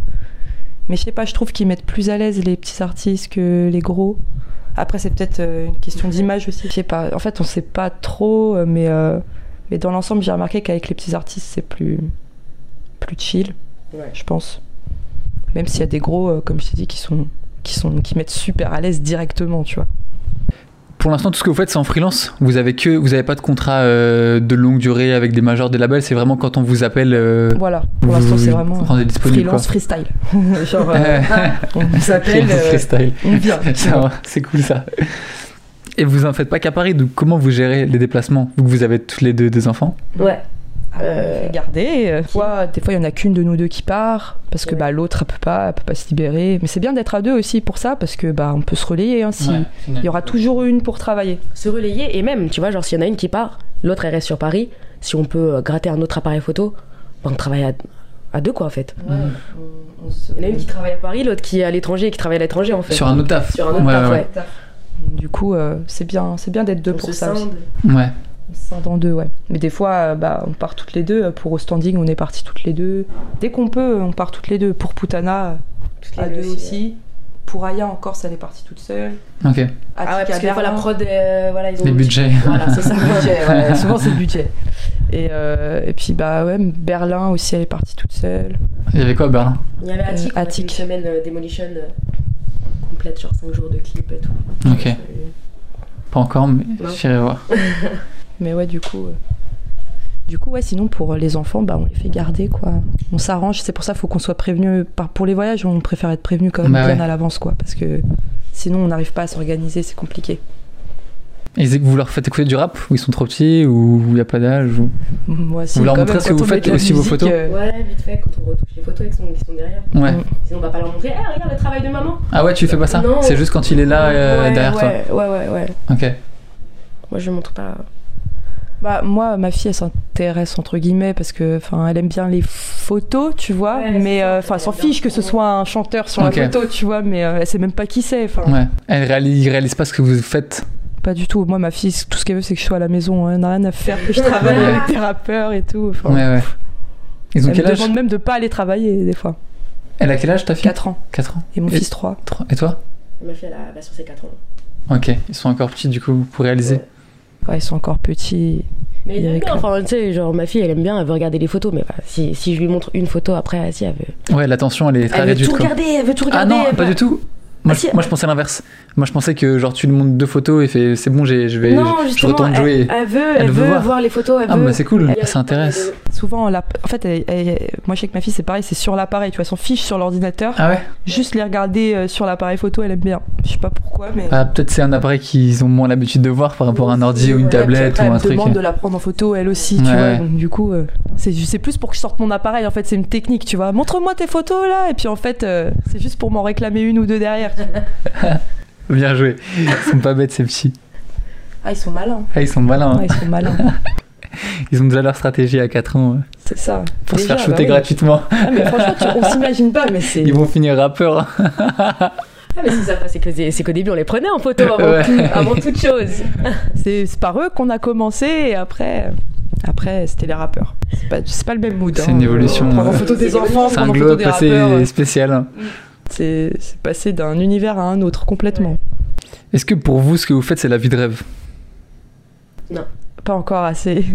mais je sais pas, je trouve qu'ils mettent plus à l'aise les petits artistes que les gros. Après, c'est peut-être euh, une question d'image aussi. Je sais pas. En fait, on sait pas trop, euh, mais, euh, mais dans l'ensemble, j'ai remarqué qu'avec les petits artistes, c'est plus. plus chill, Ouais. je pense. Même s'il y a des gros, comme je t'ai dit, qui sont, qui sont, qui mettent super à l'aise directement, tu vois. Pour l'instant, tout ce que vous faites, c'est en freelance. Vous avez que, vous avez pas de contrat euh, de longue durée avec des majors, des labels. C'est vraiment quand on vous appelle. euh, Voilà. Pour vous l'instant, vous c'est vraiment rendez disponible. freelance freestyle. (laughs) (laughs) Genre, euh, on vous (laughs) appelle, freelance euh, freestyle. on vient. Ça va, c'est cool ça. Et vous en faites pas qu'à Paris. Donc comment vous gérez les déplacements Vu que vous avez toutes les deux des enfants? Ouais. Euh, Euh, garder. euh, Des fois, des fois, il y en a qu'une de nous deux qui part parce que Ouais. bah l'autre elle peut pas, elle peut pas se libérer. Mais c'est bien d'être à deux aussi pour ça parce que bah on peut se relayer. Hein, si il y aura toujours une pour travailler. se relayer et même, tu vois, genre s'il y en a une qui part, l'autre elle reste sur Paris. Si on peut euh, gratter un autre appareil photo, bah, on travaille à, à deux quoi en fait. Il y en a une qui travaille à Paris, l'autre qui est à l'étranger et qui travaille à l'étranger en fait. Sur un autre taf. Sur un autre Ouais, taf, ouais. ouais. Du coup, euh, c'est bien, c'est bien d'être deux On pour se ça. Aussi. Ouais. En deux, ouais. Mais des fois, euh, bah on part toutes les deux. Pour au standing, on est partis toutes les deux. Dès qu'on peut, on part toutes les deux. Pour Putana, Toutes les à deux aussi. Pour Aya encore, ça elle est partie toute seule. Ok. Ah ouais, parce que des fois la Berlin. prod, euh, voilà, ils ont Les budgets. Voilà, c'est ça. (laughs) Le budget, ouais, souvent c'est le budget. Et, euh, et puis bah ouais, Berlin aussi elle est partie toute seule. Il y avait quoi à Berlin? Il y avait Attic, Euh, Attic. une semaine euh, Demolition euh, complète, genre 5 jours de clip et tout. Ok. Euh, Pas encore, mais j'irai voir. (laughs) Mais ouais du coup, euh, du coup ouais sinon pour les enfants bah on les fait garder quoi. On s'arrange, c'est pour ça faut qu'on soit prévenu. Par pour les voyages on préfère être prévenu quand même Bah bien ouais. à l'avance quoi parce que sinon on n'arrive pas à s'organiser, c'est compliqué. Et vous leur faites écouter du rap Ou ils sont trop petits Ou il n'y a pas d'âge ou... Moi aussi. Vous leur montrez ce que vous faites aussi vos photos euh, Ouais, vite fait, quand on retouche les photos avec son, qui sont derrière. Ouais. Mm. Sinon, on va pas leur montrer, ah, regarde le travail de maman. Ah ouais, tu fais pas ça. C'est juste quand il est là euh, derrière ouais, ouais, ouais, ouais. toi. Ok. Moi, je montre pas. Bah, moi, ma fille, elle s'intéresse entre guillemets parce que, enfin, elle aime bien les photos, tu vois. Ouais, mais, euh, enfin, elle s'en fiche que ce soit un chanteur sur la photo, tu vois. Mais euh, elle sait même pas qui c'est. Enfin, Ouais. Elle réalise, réalise pas ce que vous faites. pas du tout. Moi, ma fille, tout ce qu'elle veut, c'est que je sois à la maison. Elle n'a rien à faire, que je travaille avec des rappeurs et tout. Enfin, Ouais, ouais. Ils ont elle quel me âge demande même de pas aller travailler des fois. Elle a quel âge ta fille? 4 ans. 4 ans. Et mon Et- fils 3. Trois. Et toi? Ma fille, elle a, a sur ses 4 ans. Ok. Ils sont encore petits du coup pour réaliser. Ouais. Ouais, ils sont encore petits. Mais elle bien, enfin, tu sais, genre, ma fille, elle aime bien, elle veut regarder les photos, mais bah, si, si je lui montre une photo après, si, elle veut. Ouais, l'attention elle est très Elle veut réduite tout quoi. regarder, elle veut tout Ah regarder. non, elle pas veut- du tout. Moi, Ah, si. je, moi je pensais l'inverse. Moi je pensais que genre tu lui montres deux photos et fait c'est bon, je vais Non, je, retourne elle, jouer. elle veut, Elle elle, veut veut, voir. voir. les photos, elle Ah veut. bah c'est cool, Elle- ça intéresse. Souvent, la- en fait, elle- elle- moi, je sais que ma fille, c'est pareil, c'est sur l'appareil. Tu vois, son fiche sur l'ordinateur. Ah ouais? Juste les regarder euh, sur l'appareil photo, elle aime bien. Je sais pas pourquoi, mais. Ah peut-être c'est un appareil qu'ils ont moins l'habitude de voir par rapport à un ordi ou une Ouais, tablette Après, ou elle un truc. demande de la prendre en photo, elle aussi, tu Ouais, vois. Donc, du coup, euh, c'est c'est plus pour que je sorte mon appareil. En fait, c'est une technique, tu vois. Montre-moi tes photos là. Et puis, en fait, euh, c'est juste pour m'en réclamer une ou deux derrière. (laughs) Bien joué. Ils sont pas bêtes ces petits. Ah, ils sont malins. Ah, ils sont malins. hein. Ils sont malins. (laughs) Ils ont déjà leur stratégie à 4 ans euh, C'est ça. pour se faire shooter bah oui. gratuitement. Ah, mais franchement, tu- on s'imagine pas, mais c'est. Ils vont finir rappeurs. Ah, mais c'est ça, c'est qu'au début, on les prenait en photo avant, Ouais. tout, avant toute chose. (laughs) C'est par eux qu'on a commencé et après, après c'était les rappeurs. C'est pas, pas le même mood. C'est hein. une évolution, Prendre en euh, photo des enfants, C'est un en glow assez euh, spécial. C'est passé d'un univers à un autre complètement. Est-ce que pour vous, ce que vous faites, c'est la vie de rêve? Pas encore assez.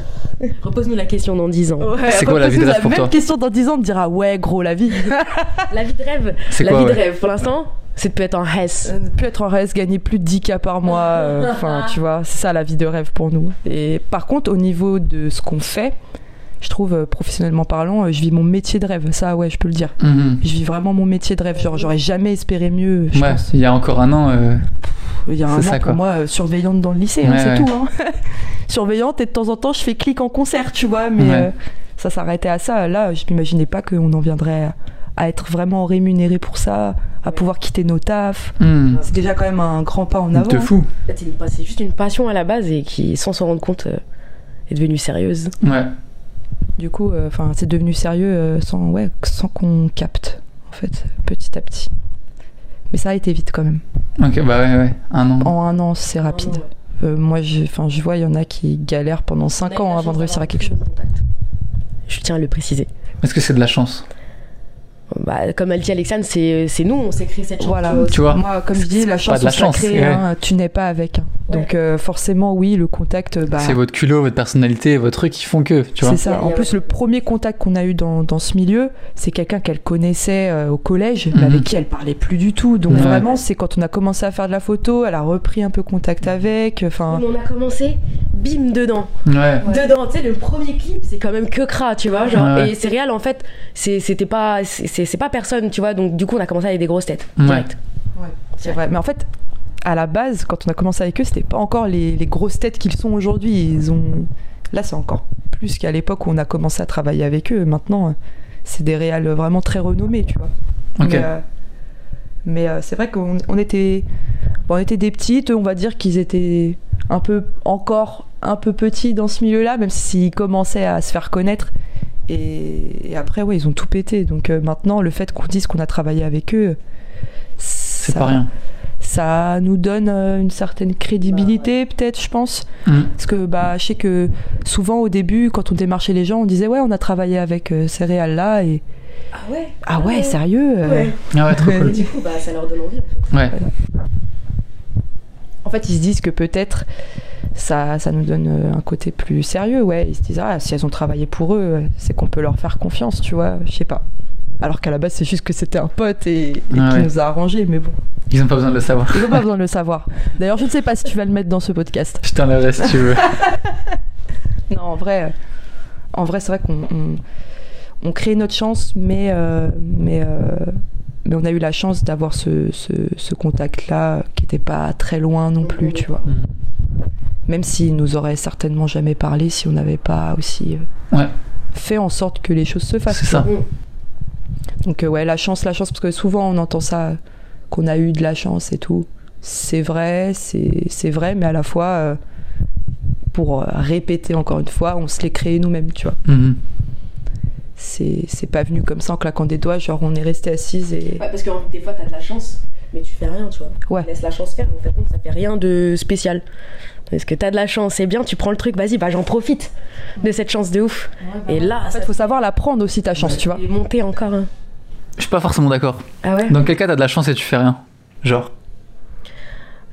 (laughs) Repose-nous la question dans 10 ans. C'est quoi la vie de rêve pour même toi question dans 10 ans, on me dira ouais gros la vie. (laughs) La vie de rêve. C'est La quoi vie ouais de rêve, pour l'instant, c'est de peut être en. Euh, ne plus être en reste, gagner plus de 10K par mois. euh, Enfin, tu vois, c'est ça la vie de rêve pour nous. Et par contre, au niveau de ce qu'on fait, je trouve, euh, professionnellement parlant, euh, je vis mon métier de rêve. Ça, ouais, je peux le dire. Mhm. Je vis vraiment mon métier de rêve. Genre, j'aurais jamais espéré mieux. Je Ouais, pense. il y a encore un an. euh, Il y a un an, ça, pour quoi. moi, euh, surveillante dans le lycée, hein, Ouais, c'est ouais. tout. hein. (laughs) surveillante, et de temps en temps, je fais clic en concert, tu vois. Mais Ouais. euh, ça s'arrêtait à ça. Là, je m'imaginais pas qu'on en viendrait à, à être vraiment rémunéré pour ça, à pouvoir quitter nos tafs. hmm, C'est déjà quand même un grand pas en avant. De fou. C'est juste une passion à la base et qui, sans s'en rendre compte, est devenue sérieuse. Ouais. Du coup, euh, enfin, c'est devenu sérieux euh, sans, ouais, sans qu'on capte, en fait, petit à petit. Mais ça a été vite quand même. Ok, bah ouais, ouais. Un an. En un an, c'est rapide. Euh, moi, enfin, je vois, il y en a qui galèrent pendant 5 ans avant de réussir à quelque chose. Je tiens à le préciser. Est-ce que c'est de la chance bah, comme elle dit Alexandre, c'est c'est nous, on s'est créé cette chance. Voilà. Tu vois Moi, comme je dis, la chance, de la chance, créée, ouais. hein, tu n'es pas avec. hein. Donc euh, forcément, oui, le contact, bah, C'est votre culot, votre personnalité, votre truc qui font que, tu vois. c'est ça. En plus, le premier contact qu'on a eu dans, dans ce milieu, c'est quelqu'un qu'elle connaissait euh, au collège, mais Mhm. avec qui elle parlait plus du tout. Donc Ouais. vraiment, c'est quand on a commencé à faire de la photo, elle a repris un peu contact avec. Enfin, On a commencé, bim, dedans. Ouais. Dedans, tu sais, le premier clip, c'est quand même que cra, tu vois. Genre, Ouais. Et c'est réel, en fait, c'est- c'était pas, c'est- pas personne, tu vois. Donc, du coup, on a commencé avec des grosses têtes. Ouais. Direct. c'est vrai. Mais en fait, à la base, quand on a commencé avec eux, c'était pas encore les, les grosses têtes qu'ils sont aujourd'hui. Ils ont. Là, c'est encore plus qu'à l'époque où on a commencé à travailler avec eux. Maintenant, euh, c'est des réals vraiment très renommés, tu vois. Ok. Mais, euh, mais, euh, c'est vrai qu'on on était, bon, on était des petites, on va dire qu'ils étaient un peu encore un peu petits dans ce milieu-là, même s'ils commençaient à se faire connaître. Et, et après, ouais, ils ont tout pété. Donc euh, maintenant, le fait qu'on dise qu'on a travaillé avec eux, C'est ça- pas rien. ça nous donne euh, une certaine crédibilité, peut-être, je pense. Mhm. Parce que bah, je sais que souvent au début, quand on démarchait les gens, on disait ouais, on a travaillé avec euh, ces réals-là et Ah ouais? Ah ouais, sérieux? Ouais. Ah ouais, trop Et cool. du coup, bah, ça leur donne envie. en fait. Ouais. En fait, ils se disent que peut-être ça, ça nous donne euh, un côté plus sérieux, ouais. Ils se disent ah si elles ont travaillé pour eux, c'est qu'on peut leur faire confiance, tu vois. Je sais pas. Alors qu'à la base, c'est juste que c'était un pote et, et Ah qui ouais. nous a arrangé, mais bon, Ils ont pas besoin de le savoir. ils n'ont pas besoin de le savoir. D'ailleurs, je ne sais pas si tu vas le mettre dans ce podcast. Je t'enlèverai si tu veux. (laughs) Non, en vrai, en vrai, c'est vrai qu'on on, on crée notre chance, mais euh, mais euh, mais on a eu la chance d'avoir ce, ce, ce contact-là, qui n'était pas très loin non plus, tu vois. Mhm. Même s'il nous aurait certainement jamais parlé si on n'avait pas aussi euh, Ouais. fait en sorte que les choses se fassent. C'est ça. Donc euh, ouais, la chance, la chance, parce que souvent on entend ça, qu'on a eu de la chance et tout. C'est vrai, c'est vrai, mais à la fois, euh, pour répéter encore une fois, on se l'est créé nous-mêmes, tu vois. Mhm. C'est pas venu comme ça en claquant des doigts, genre on est resté assise et... Ouais, parce que des fois, t'as de la chance, mais tu fais rien, tu vois. Ouais. Laisse la chance faire, mais en fait, non, ça fait rien de spécial. Parce que t'as de la chance, c'est bien, tu prends le truc, vas-y, bah j'en profite de cette chance de ouf. Et là, En fait, faut savoir la prendre aussi ta chance, tu vois. Et monter encore. hein. Je suis pas forcément d'accord. Ah ouais Dans quel cas t'as de la chance et tu fais rien Genre?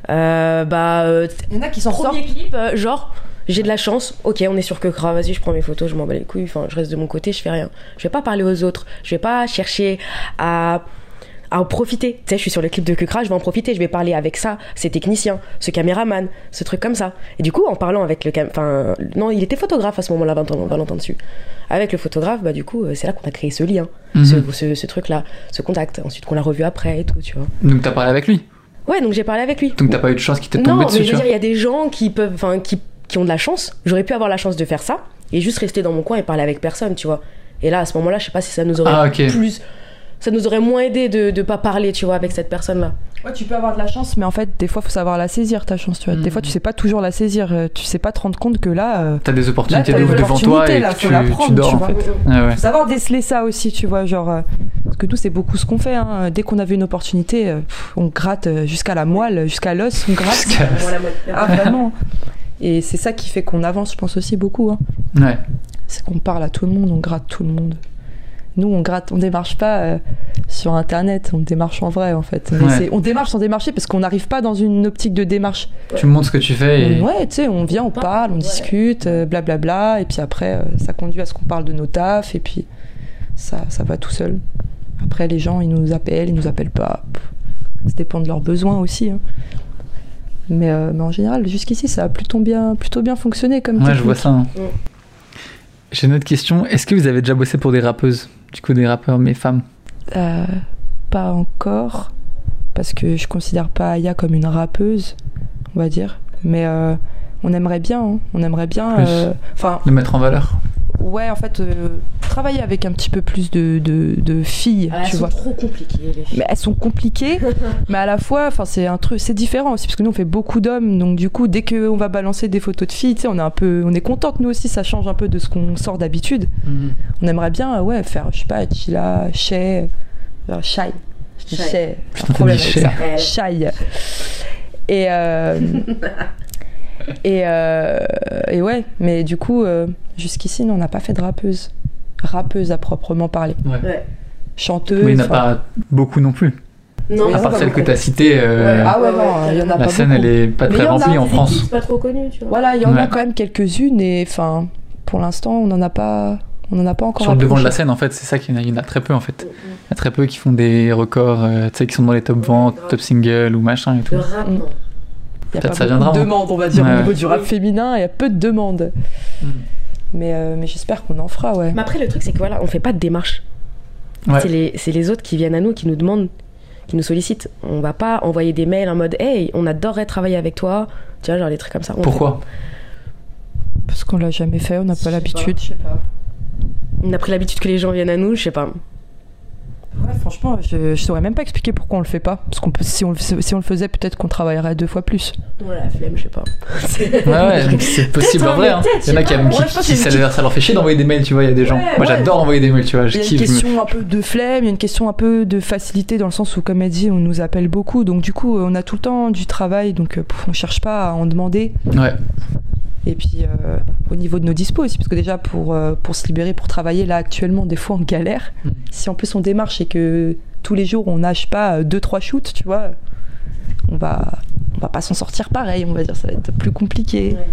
euh, Bah, euh, Il y en a qui s'en sortent. premier clip, euh, genre, j'ai de la chance, ok, on est sur que gras, vas-y, je prends mes photos, je m'en bats les couilles, enfin, je reste de mon côté, je fais rien. Je vais pas parler aux autres, je vais pas chercher à à en profiter. Tu sais, je suis sur le clip de Kukra, je vais en profiter, je vais parler avec ça, ces techniciens, ce caméraman, ce truc comme ça. Et du coup, en parlant avec le cam... enfin, non, il était photographe à ce moment-là, Valentin, dessus. Avec le photographe, bah du coup, euh, c'est là qu'on a créé ce lien, Mhm. ce, ce, ce truc-là, ce contact. Ensuite, qu'on l'a revu après et tout, tu vois. Donc t'as parlé avec lui? Ouais, donc j'ai parlé avec lui. Donc t'as pas eu de chance qui t'est Non, tombé mais dessus, je tu veux vois? dire, il y a des gens qui peuvent, enfin, qui, qui ont de la chance. J'aurais pu avoir la chance de faire ça et juste rester dans mon coin et parler avec personne, tu vois. Et là, à ce moment-là, je sais pas si ça nous aurait Ah, plus, ça nous aurait moins aidé de de pas parler, tu vois, avec cette personne-là. Ouais, tu peux avoir de la chance, mais en fait, des fois, faut savoir la saisir, ta chance, tu vois. Des Mhm. fois, tu sais pas toujours la saisir. euh, Tu sais pas te rendre compte que là... euh, T'as des opportunités Là, t'as de ouf une devant toi et là, que tu, la tu prendre, dors tu en fait. Ouais, ouais. faut savoir déceler ça aussi, tu vois, genre... euh, Parce que nous, c'est beaucoup ce qu'on fait. Hein. Dès qu'on avait une opportunité, euh, on gratte jusqu'à la moelle, jusqu'à l'os, on gratte. Jusqu'à- ah, vraiment. Et c'est ça qui fait qu'on avance, je pense aussi beaucoup. Hein. Ouais. C'est qu'on parle à tout le monde, on gratte tout le monde. Nous, on gratte, on démarche pas euh, sur Internet, on démarche en vrai, en fait. Mais Ouais. c'est- on démarche sans démarcher parce qu'on n'arrive pas dans une optique de démarche. Tu me montres ce que tu fais et. Ouais, tu sais, on vient, on parle, on Ouais. discute, euh, blablabla, et puis après, euh, ça conduit à ce qu'on parle de nos tafs, et puis ça, ça va tout seul. Après, les gens, ils nous appellent, ils nous appellent pas. Ça dépend de leurs besoins aussi. hein. Mais, euh, mais en général, jusqu'ici, ça a plutôt bien, plutôt bien fonctionné comme Ouais, je technique. vois ça. hein. Mm. J'ai une autre question. Est-ce que vous avez déjà bossé pour des rappeuses Du coup, des rappeurs, mais femmes? Euh, pas encore, parce que je considère pas Aya comme une rappeuse, on va dire. Mais euh, on aimerait bien, hein. on aimerait bien. Euh, Enfin, De mettre en valeur ouais, en fait, euh, travailler avec un petit peu plus de, de, de filles, Ah, elles tu sont vois. trop compliquées, les filles. Mais elles sont compliquées, (laughs) mais à la fois, enfin, c'est un truc, c'est différent aussi parce que nous on fait beaucoup d'hommes, donc du coup, dès qu'on va balancer des photos de filles, tu sais, on est un peu, on est content que nous aussi ça change un peu de ce qu'on sort d'habitude. On aimerait bien, ouais, faire, je sais pas, Chila, Shay, euh, Shy. Je dis Shy. Problème avec ça. Shy. Et euh, (laughs) (laughs) et euh, et ouais, mais du coup, euh, jusqu'ici, non, on n'a pas fait de rappeuse, rappeuse à proprement parler. Ouais. Ouais. chanteuses. Mais il n'y en a pas beaucoup non plus. Non, Oui, À part celle que tu as citée, euh, Ah ouais, non, il y en a la pas scène beaucoup. elle est pas Mais très en remplie en France. C'est pas trop connu, tu vois. Voilà, il y en a quand même quelques-unes et enfin, pour l'instant, on n'en a pas, on en a pas encore. Sur le devant de la scène, en fait, c'est ça qu'il y en a, il y en a très peu en fait. Il y a très peu qui font des records, euh, tu sais, qui sont dans les top ventes, top singles ou machin et tout. Le rap, Mm. non. Il y a pas ça beaucoup viendra, de hein. demandes, on va dire, Ouais, au niveau du rap féminin, il y a peu de demandes. Mm. Mais, euh, mais j'espère qu'on en fera, ouais. Mais après, le truc, c'est que voilà, on fait pas de démarche. Ouais. C'est les, c'est les autres qui viennent à nous, qui nous demandent, qui nous sollicitent. On va pas envoyer des mails en mode Hey, on adorerait travailler avec toi. Tu vois, genre des trucs comme ça. On Pourquoi Parce qu'on l'a jamais fait, on n'a Je sais pas pas. l'habitude. On a pris l'habitude que les gens viennent à nous, je sais pas. Ouais, franchement, je, je saurais même pas expliquer pourquoi on le fait pas. Parce qu'on peut, si on, le- si on le faisait, peut-être qu'on travaillerait deux fois plus. Ouais, la flemme, je sais pas. Ouais, ouais, donc c'est possible en vrai. hein. peut-être, Il y en a je qui, sais aiment- pas. qui, Moi, je pense qui- que c'est ça, une leur- ça leur fait chier d'envoyer des mails, tu vois. Il y a des gens. Ouais, Moi, ouais. j'adore envoyer des mails, tu vois. Je Il y a une kiffe. je me- question un peu de flemme, il y a une question un peu de facilité dans le sens où, comme elle dit, on nous appelle beaucoup. Donc, du coup, on a tout le temps du travail. Donc, euh, pff, on cherche pas à en demander. Ouais. Et puis, euh, au niveau de nos dispos aussi, parce que déjà, pour, euh, pour se libérer, pour travailler, là, actuellement, des fois, on galère. Mm. Si en plus on démarche et que tous les jours, on nage pas euh, deux, trois shoots, tu vois, on va, on va pas s'en sortir pareil, on va dire. Ça va être plus compliqué. Ouais.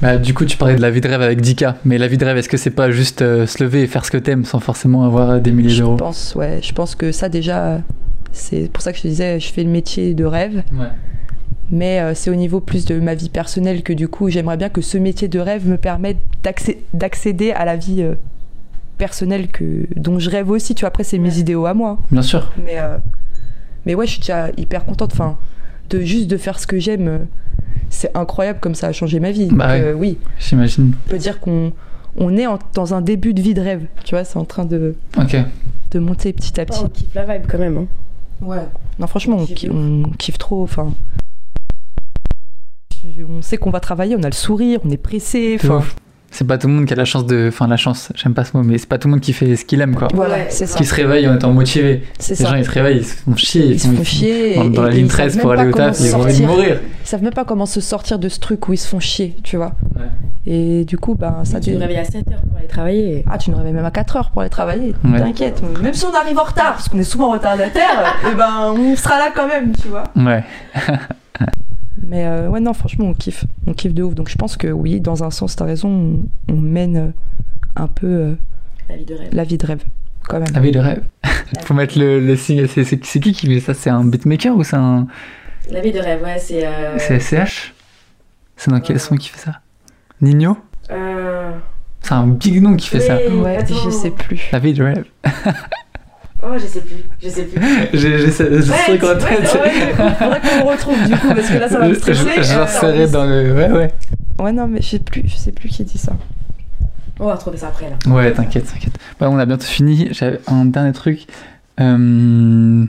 Bah, du coup, tu parlais de la vie de rêve avec Dika. Mais la vie de rêve, est-ce que c'est pas juste euh, se lever et faire ce que t'aimes sans forcément avoir euh, des milliers Je d'euros? pense, ouais. Je pense que ça, déjà, c'est pour ça que je te disais, je fais le métier de rêve. Ouais. Mais euh, c'est au niveau plus de ma vie personnelle que du coup, j'aimerais bien que ce métier de rêve me permette d'accé- d'accéder à la vie euh, personnelle que, dont je rêve aussi. Tu vois, après, c'est mes Ouais. idéaux à moi. Bien sûr. Mais, euh, mais ouais, je suis déjà hyper contente. Enfin, de juste de faire ce que j'aime, c'est incroyable comme ça a changé ma vie. Bah Donc, ouais. euh, oui, J'imagine. on peut dire qu'on on est en- dans un début de vie de rêve. Tu vois, c'est en train de, de monter petit à petit. Oh, on kiffe la vibe quand même. Hein. Ouais. Non, franchement, on, on kiffe trop. Enfin, tu- on sait qu'on va travailler, on a le sourire, on est pressé. C'est Enfin, ouf. C'est pas tout le monde qui a la chance de. Enfin, la chance, j'aime pas ce mot, mais c'est pas tout le monde qui fait ce qu'il aime, quoi. voilà, Ouais, c'est ça. Qui se réveille en étant motivé. C'est Les ça. gens, ils se réveillent, ils se font chier. Ils se font chier. Dans, et- dans la ligne ils savent 13 même pour pas aller au comment taf, ils ont envie de mourir. Ils savent même pas comment se sortir de ce truc où ils se font chier, tu vois. Ouais. Et du coup, ben, ça tu te réveilles à 7h pour aller travailler. Ah, tu nous réveilles même à 4 heures pour aller travailler. Ouais. T'inquiète. Même si on arrive en retard, parce qu'on est souvent retardataire, (laughs) et ben, on sera là quand même, tu vois. Ouais. (laughs) Mais euh, ouais, non, franchement, on kiffe. On kiffe de ouf. Donc je pense que oui, dans un sens, t'as raison, on, on mène euh, un peu euh, La vie de rêve. la vie de rêve, quand même. La vie de rêve. Faut mettre le, le signe. C'est c'est- c'est qui qui fait ça? C'est un beatmaker ou c'est un. La vie de rêve, ouais, c'est. Euh... C'est SCH C'est dans quel son qui fait ça? Nino? Euh, C'est un big nom qui fait ça. Ouais, attends. je sais plus. La vie de rêve. (laughs) Oh, je sais plus. Je sais plus. (laughs) J'ai ce truc en tête. Faudrait qu'on le retrouve du coup, parce que là, ça va me stresser. je- je Euh, dans le. Ouais, ouais. Ouais, non, mais je sais plus, je sais plus qui dit ça. On va retrouver ça après, là. Ouais, t'inquiète, t'inquiète. Bah, on a bientôt fini. J'avais un dernier truc. Euh,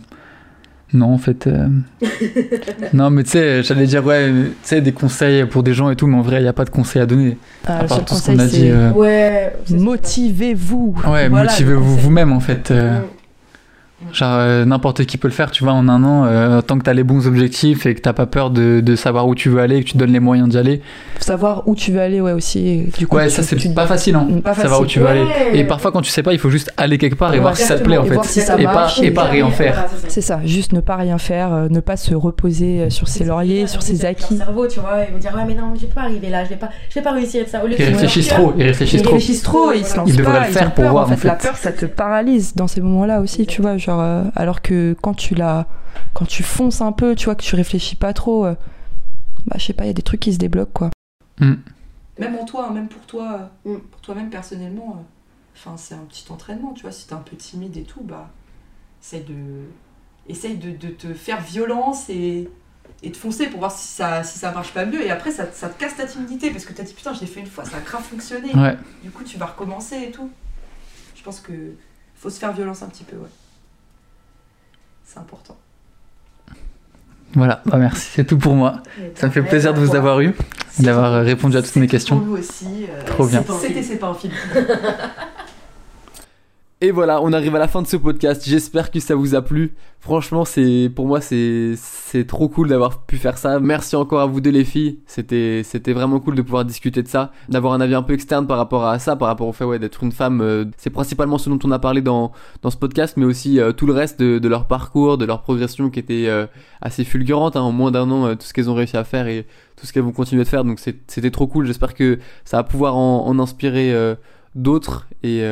Non, en fait. euh, (laughs) non, mais tu sais, j'allais dire, ouais, tu sais, des conseils pour des gens et tout, mais en vrai, il n'y a pas de conseils à donner. Ah, à part tout ce qu'on a dit. c'est euh, Ouais. motivez-vous. Ouais, Voilà, motivez-vous vous-même, en fait. euh, Mm. Genre, euh, n'importe qui peut le faire, tu vois, en un an, euh, tant que tu as les bons objectifs et que t'as pas peur de, de savoir où tu veux aller et que tu te donnes les moyens d'y aller. Faut savoir où tu veux aller, ouais, aussi. Du coup, Ouais, ça, c'est pas facile, hein. Pas Savoir où facile. tu veux aller. Ouais. Et parfois, quand tu sais pas, il faut juste aller quelque part et Ouais, voir si ça te plaît, en fait. si ça et, pas, marche, et pas et rien faire. C'est ça. Ça, juste ne pas rien faire, euh, ne pas se reposer euh, sur ses lauriers, sur ses acquis. cerveau, tu vois, ils vont dire ouais mais non, je vais pas arriver là, je vais pas, pas réussir ça. Au lieu Ils réfléchissent trop, ils réfléchissent Ils trop. réfléchissent trop ils se lancent Ils devraient pas, le faire pour voir, En en fait, la peur, ça te paralyse dans ces moments-là aussi, tu vois. Genre, euh, alors que quand tu la, quand tu fonces un peu, tu vois, que tu réfléchis pas trop, euh, bah je sais pas, il y a des trucs qui se débloquent quoi. Mm. Même en toi, même pour toi, Mm. pour toi-même personnellement, euh, enfin c'est un petit entraînement, tu vois. Si t'es un peu timide et tout, bah essaye de, essaye de, de te faire violence et et de foncer pour voir si ça, si ça marche pas mieux. Et après, ça, ça te casse ta timidité parce que t'as dit putain, je l'ai fait une fois, ça a grave fonctionné. Ouais. Du coup, tu vas recommencer et tout. Je pense que faut se faire violence un petit peu, ouais. C'est important. Voilà, bah merci, c'est tout pour moi. Ça me fait plaisir de vous avoir eu, d'avoir répondu à toutes mes questions. Pour nous aussi. euh, Trop bien. C'était C'est pas un film. (laughs) Et voilà, on arrive à la fin de ce podcast. J'espère que ça vous a plu. Franchement, c'est pour moi c'est c'est trop cool d'avoir pu faire ça. Merci encore à vous deux les filles. C'était c'était vraiment cool de pouvoir discuter de ça, d'avoir un avis un peu externe par rapport à ça, par rapport au fait ouais d'être une femme. Euh, c'est principalement ce dont on a parlé dans dans ce podcast, mais aussi euh, tout le reste de, de, leur parcours, de leur progression qui était euh, assez fulgurante hein, en moins d'un an, tout ce qu'elles ont réussi à faire et tout ce qu'elles vont continuer de faire. Donc c'était trop cool. J'espère que ça va pouvoir en, en inspirer d'autres et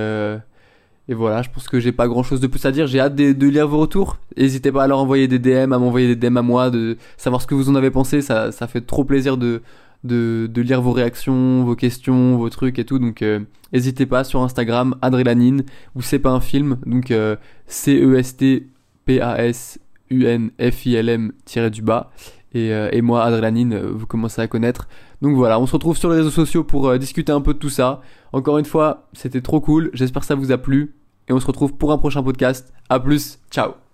et voilà, je pense que j'ai pas grand chose de plus à dire. J'ai hâte de, lire vos retours. N'hésitez pas à leur envoyer des DM, à m'envoyer des DM à moi, de savoir ce que vous en avez pensé. Ça, ça fait trop plaisir de, de, lire vos réactions, vos questions, vos trucs et tout. Donc euh, n'hésitez pas sur Instagram, Adrélanine, ou c'est pas un film. Donc euh, C-E-S-T-P-A-S-U-N-F-I-L-M du bas. Et, euh, et, moi, Adrélanine, vous commencez à connaître. Donc voilà, on se retrouve sur les réseaux sociaux pour discuter un peu de tout ça. Encore une fois, c'était trop cool. J'espère que ça vous a plu et on se retrouve pour un prochain podcast. À plus, ciao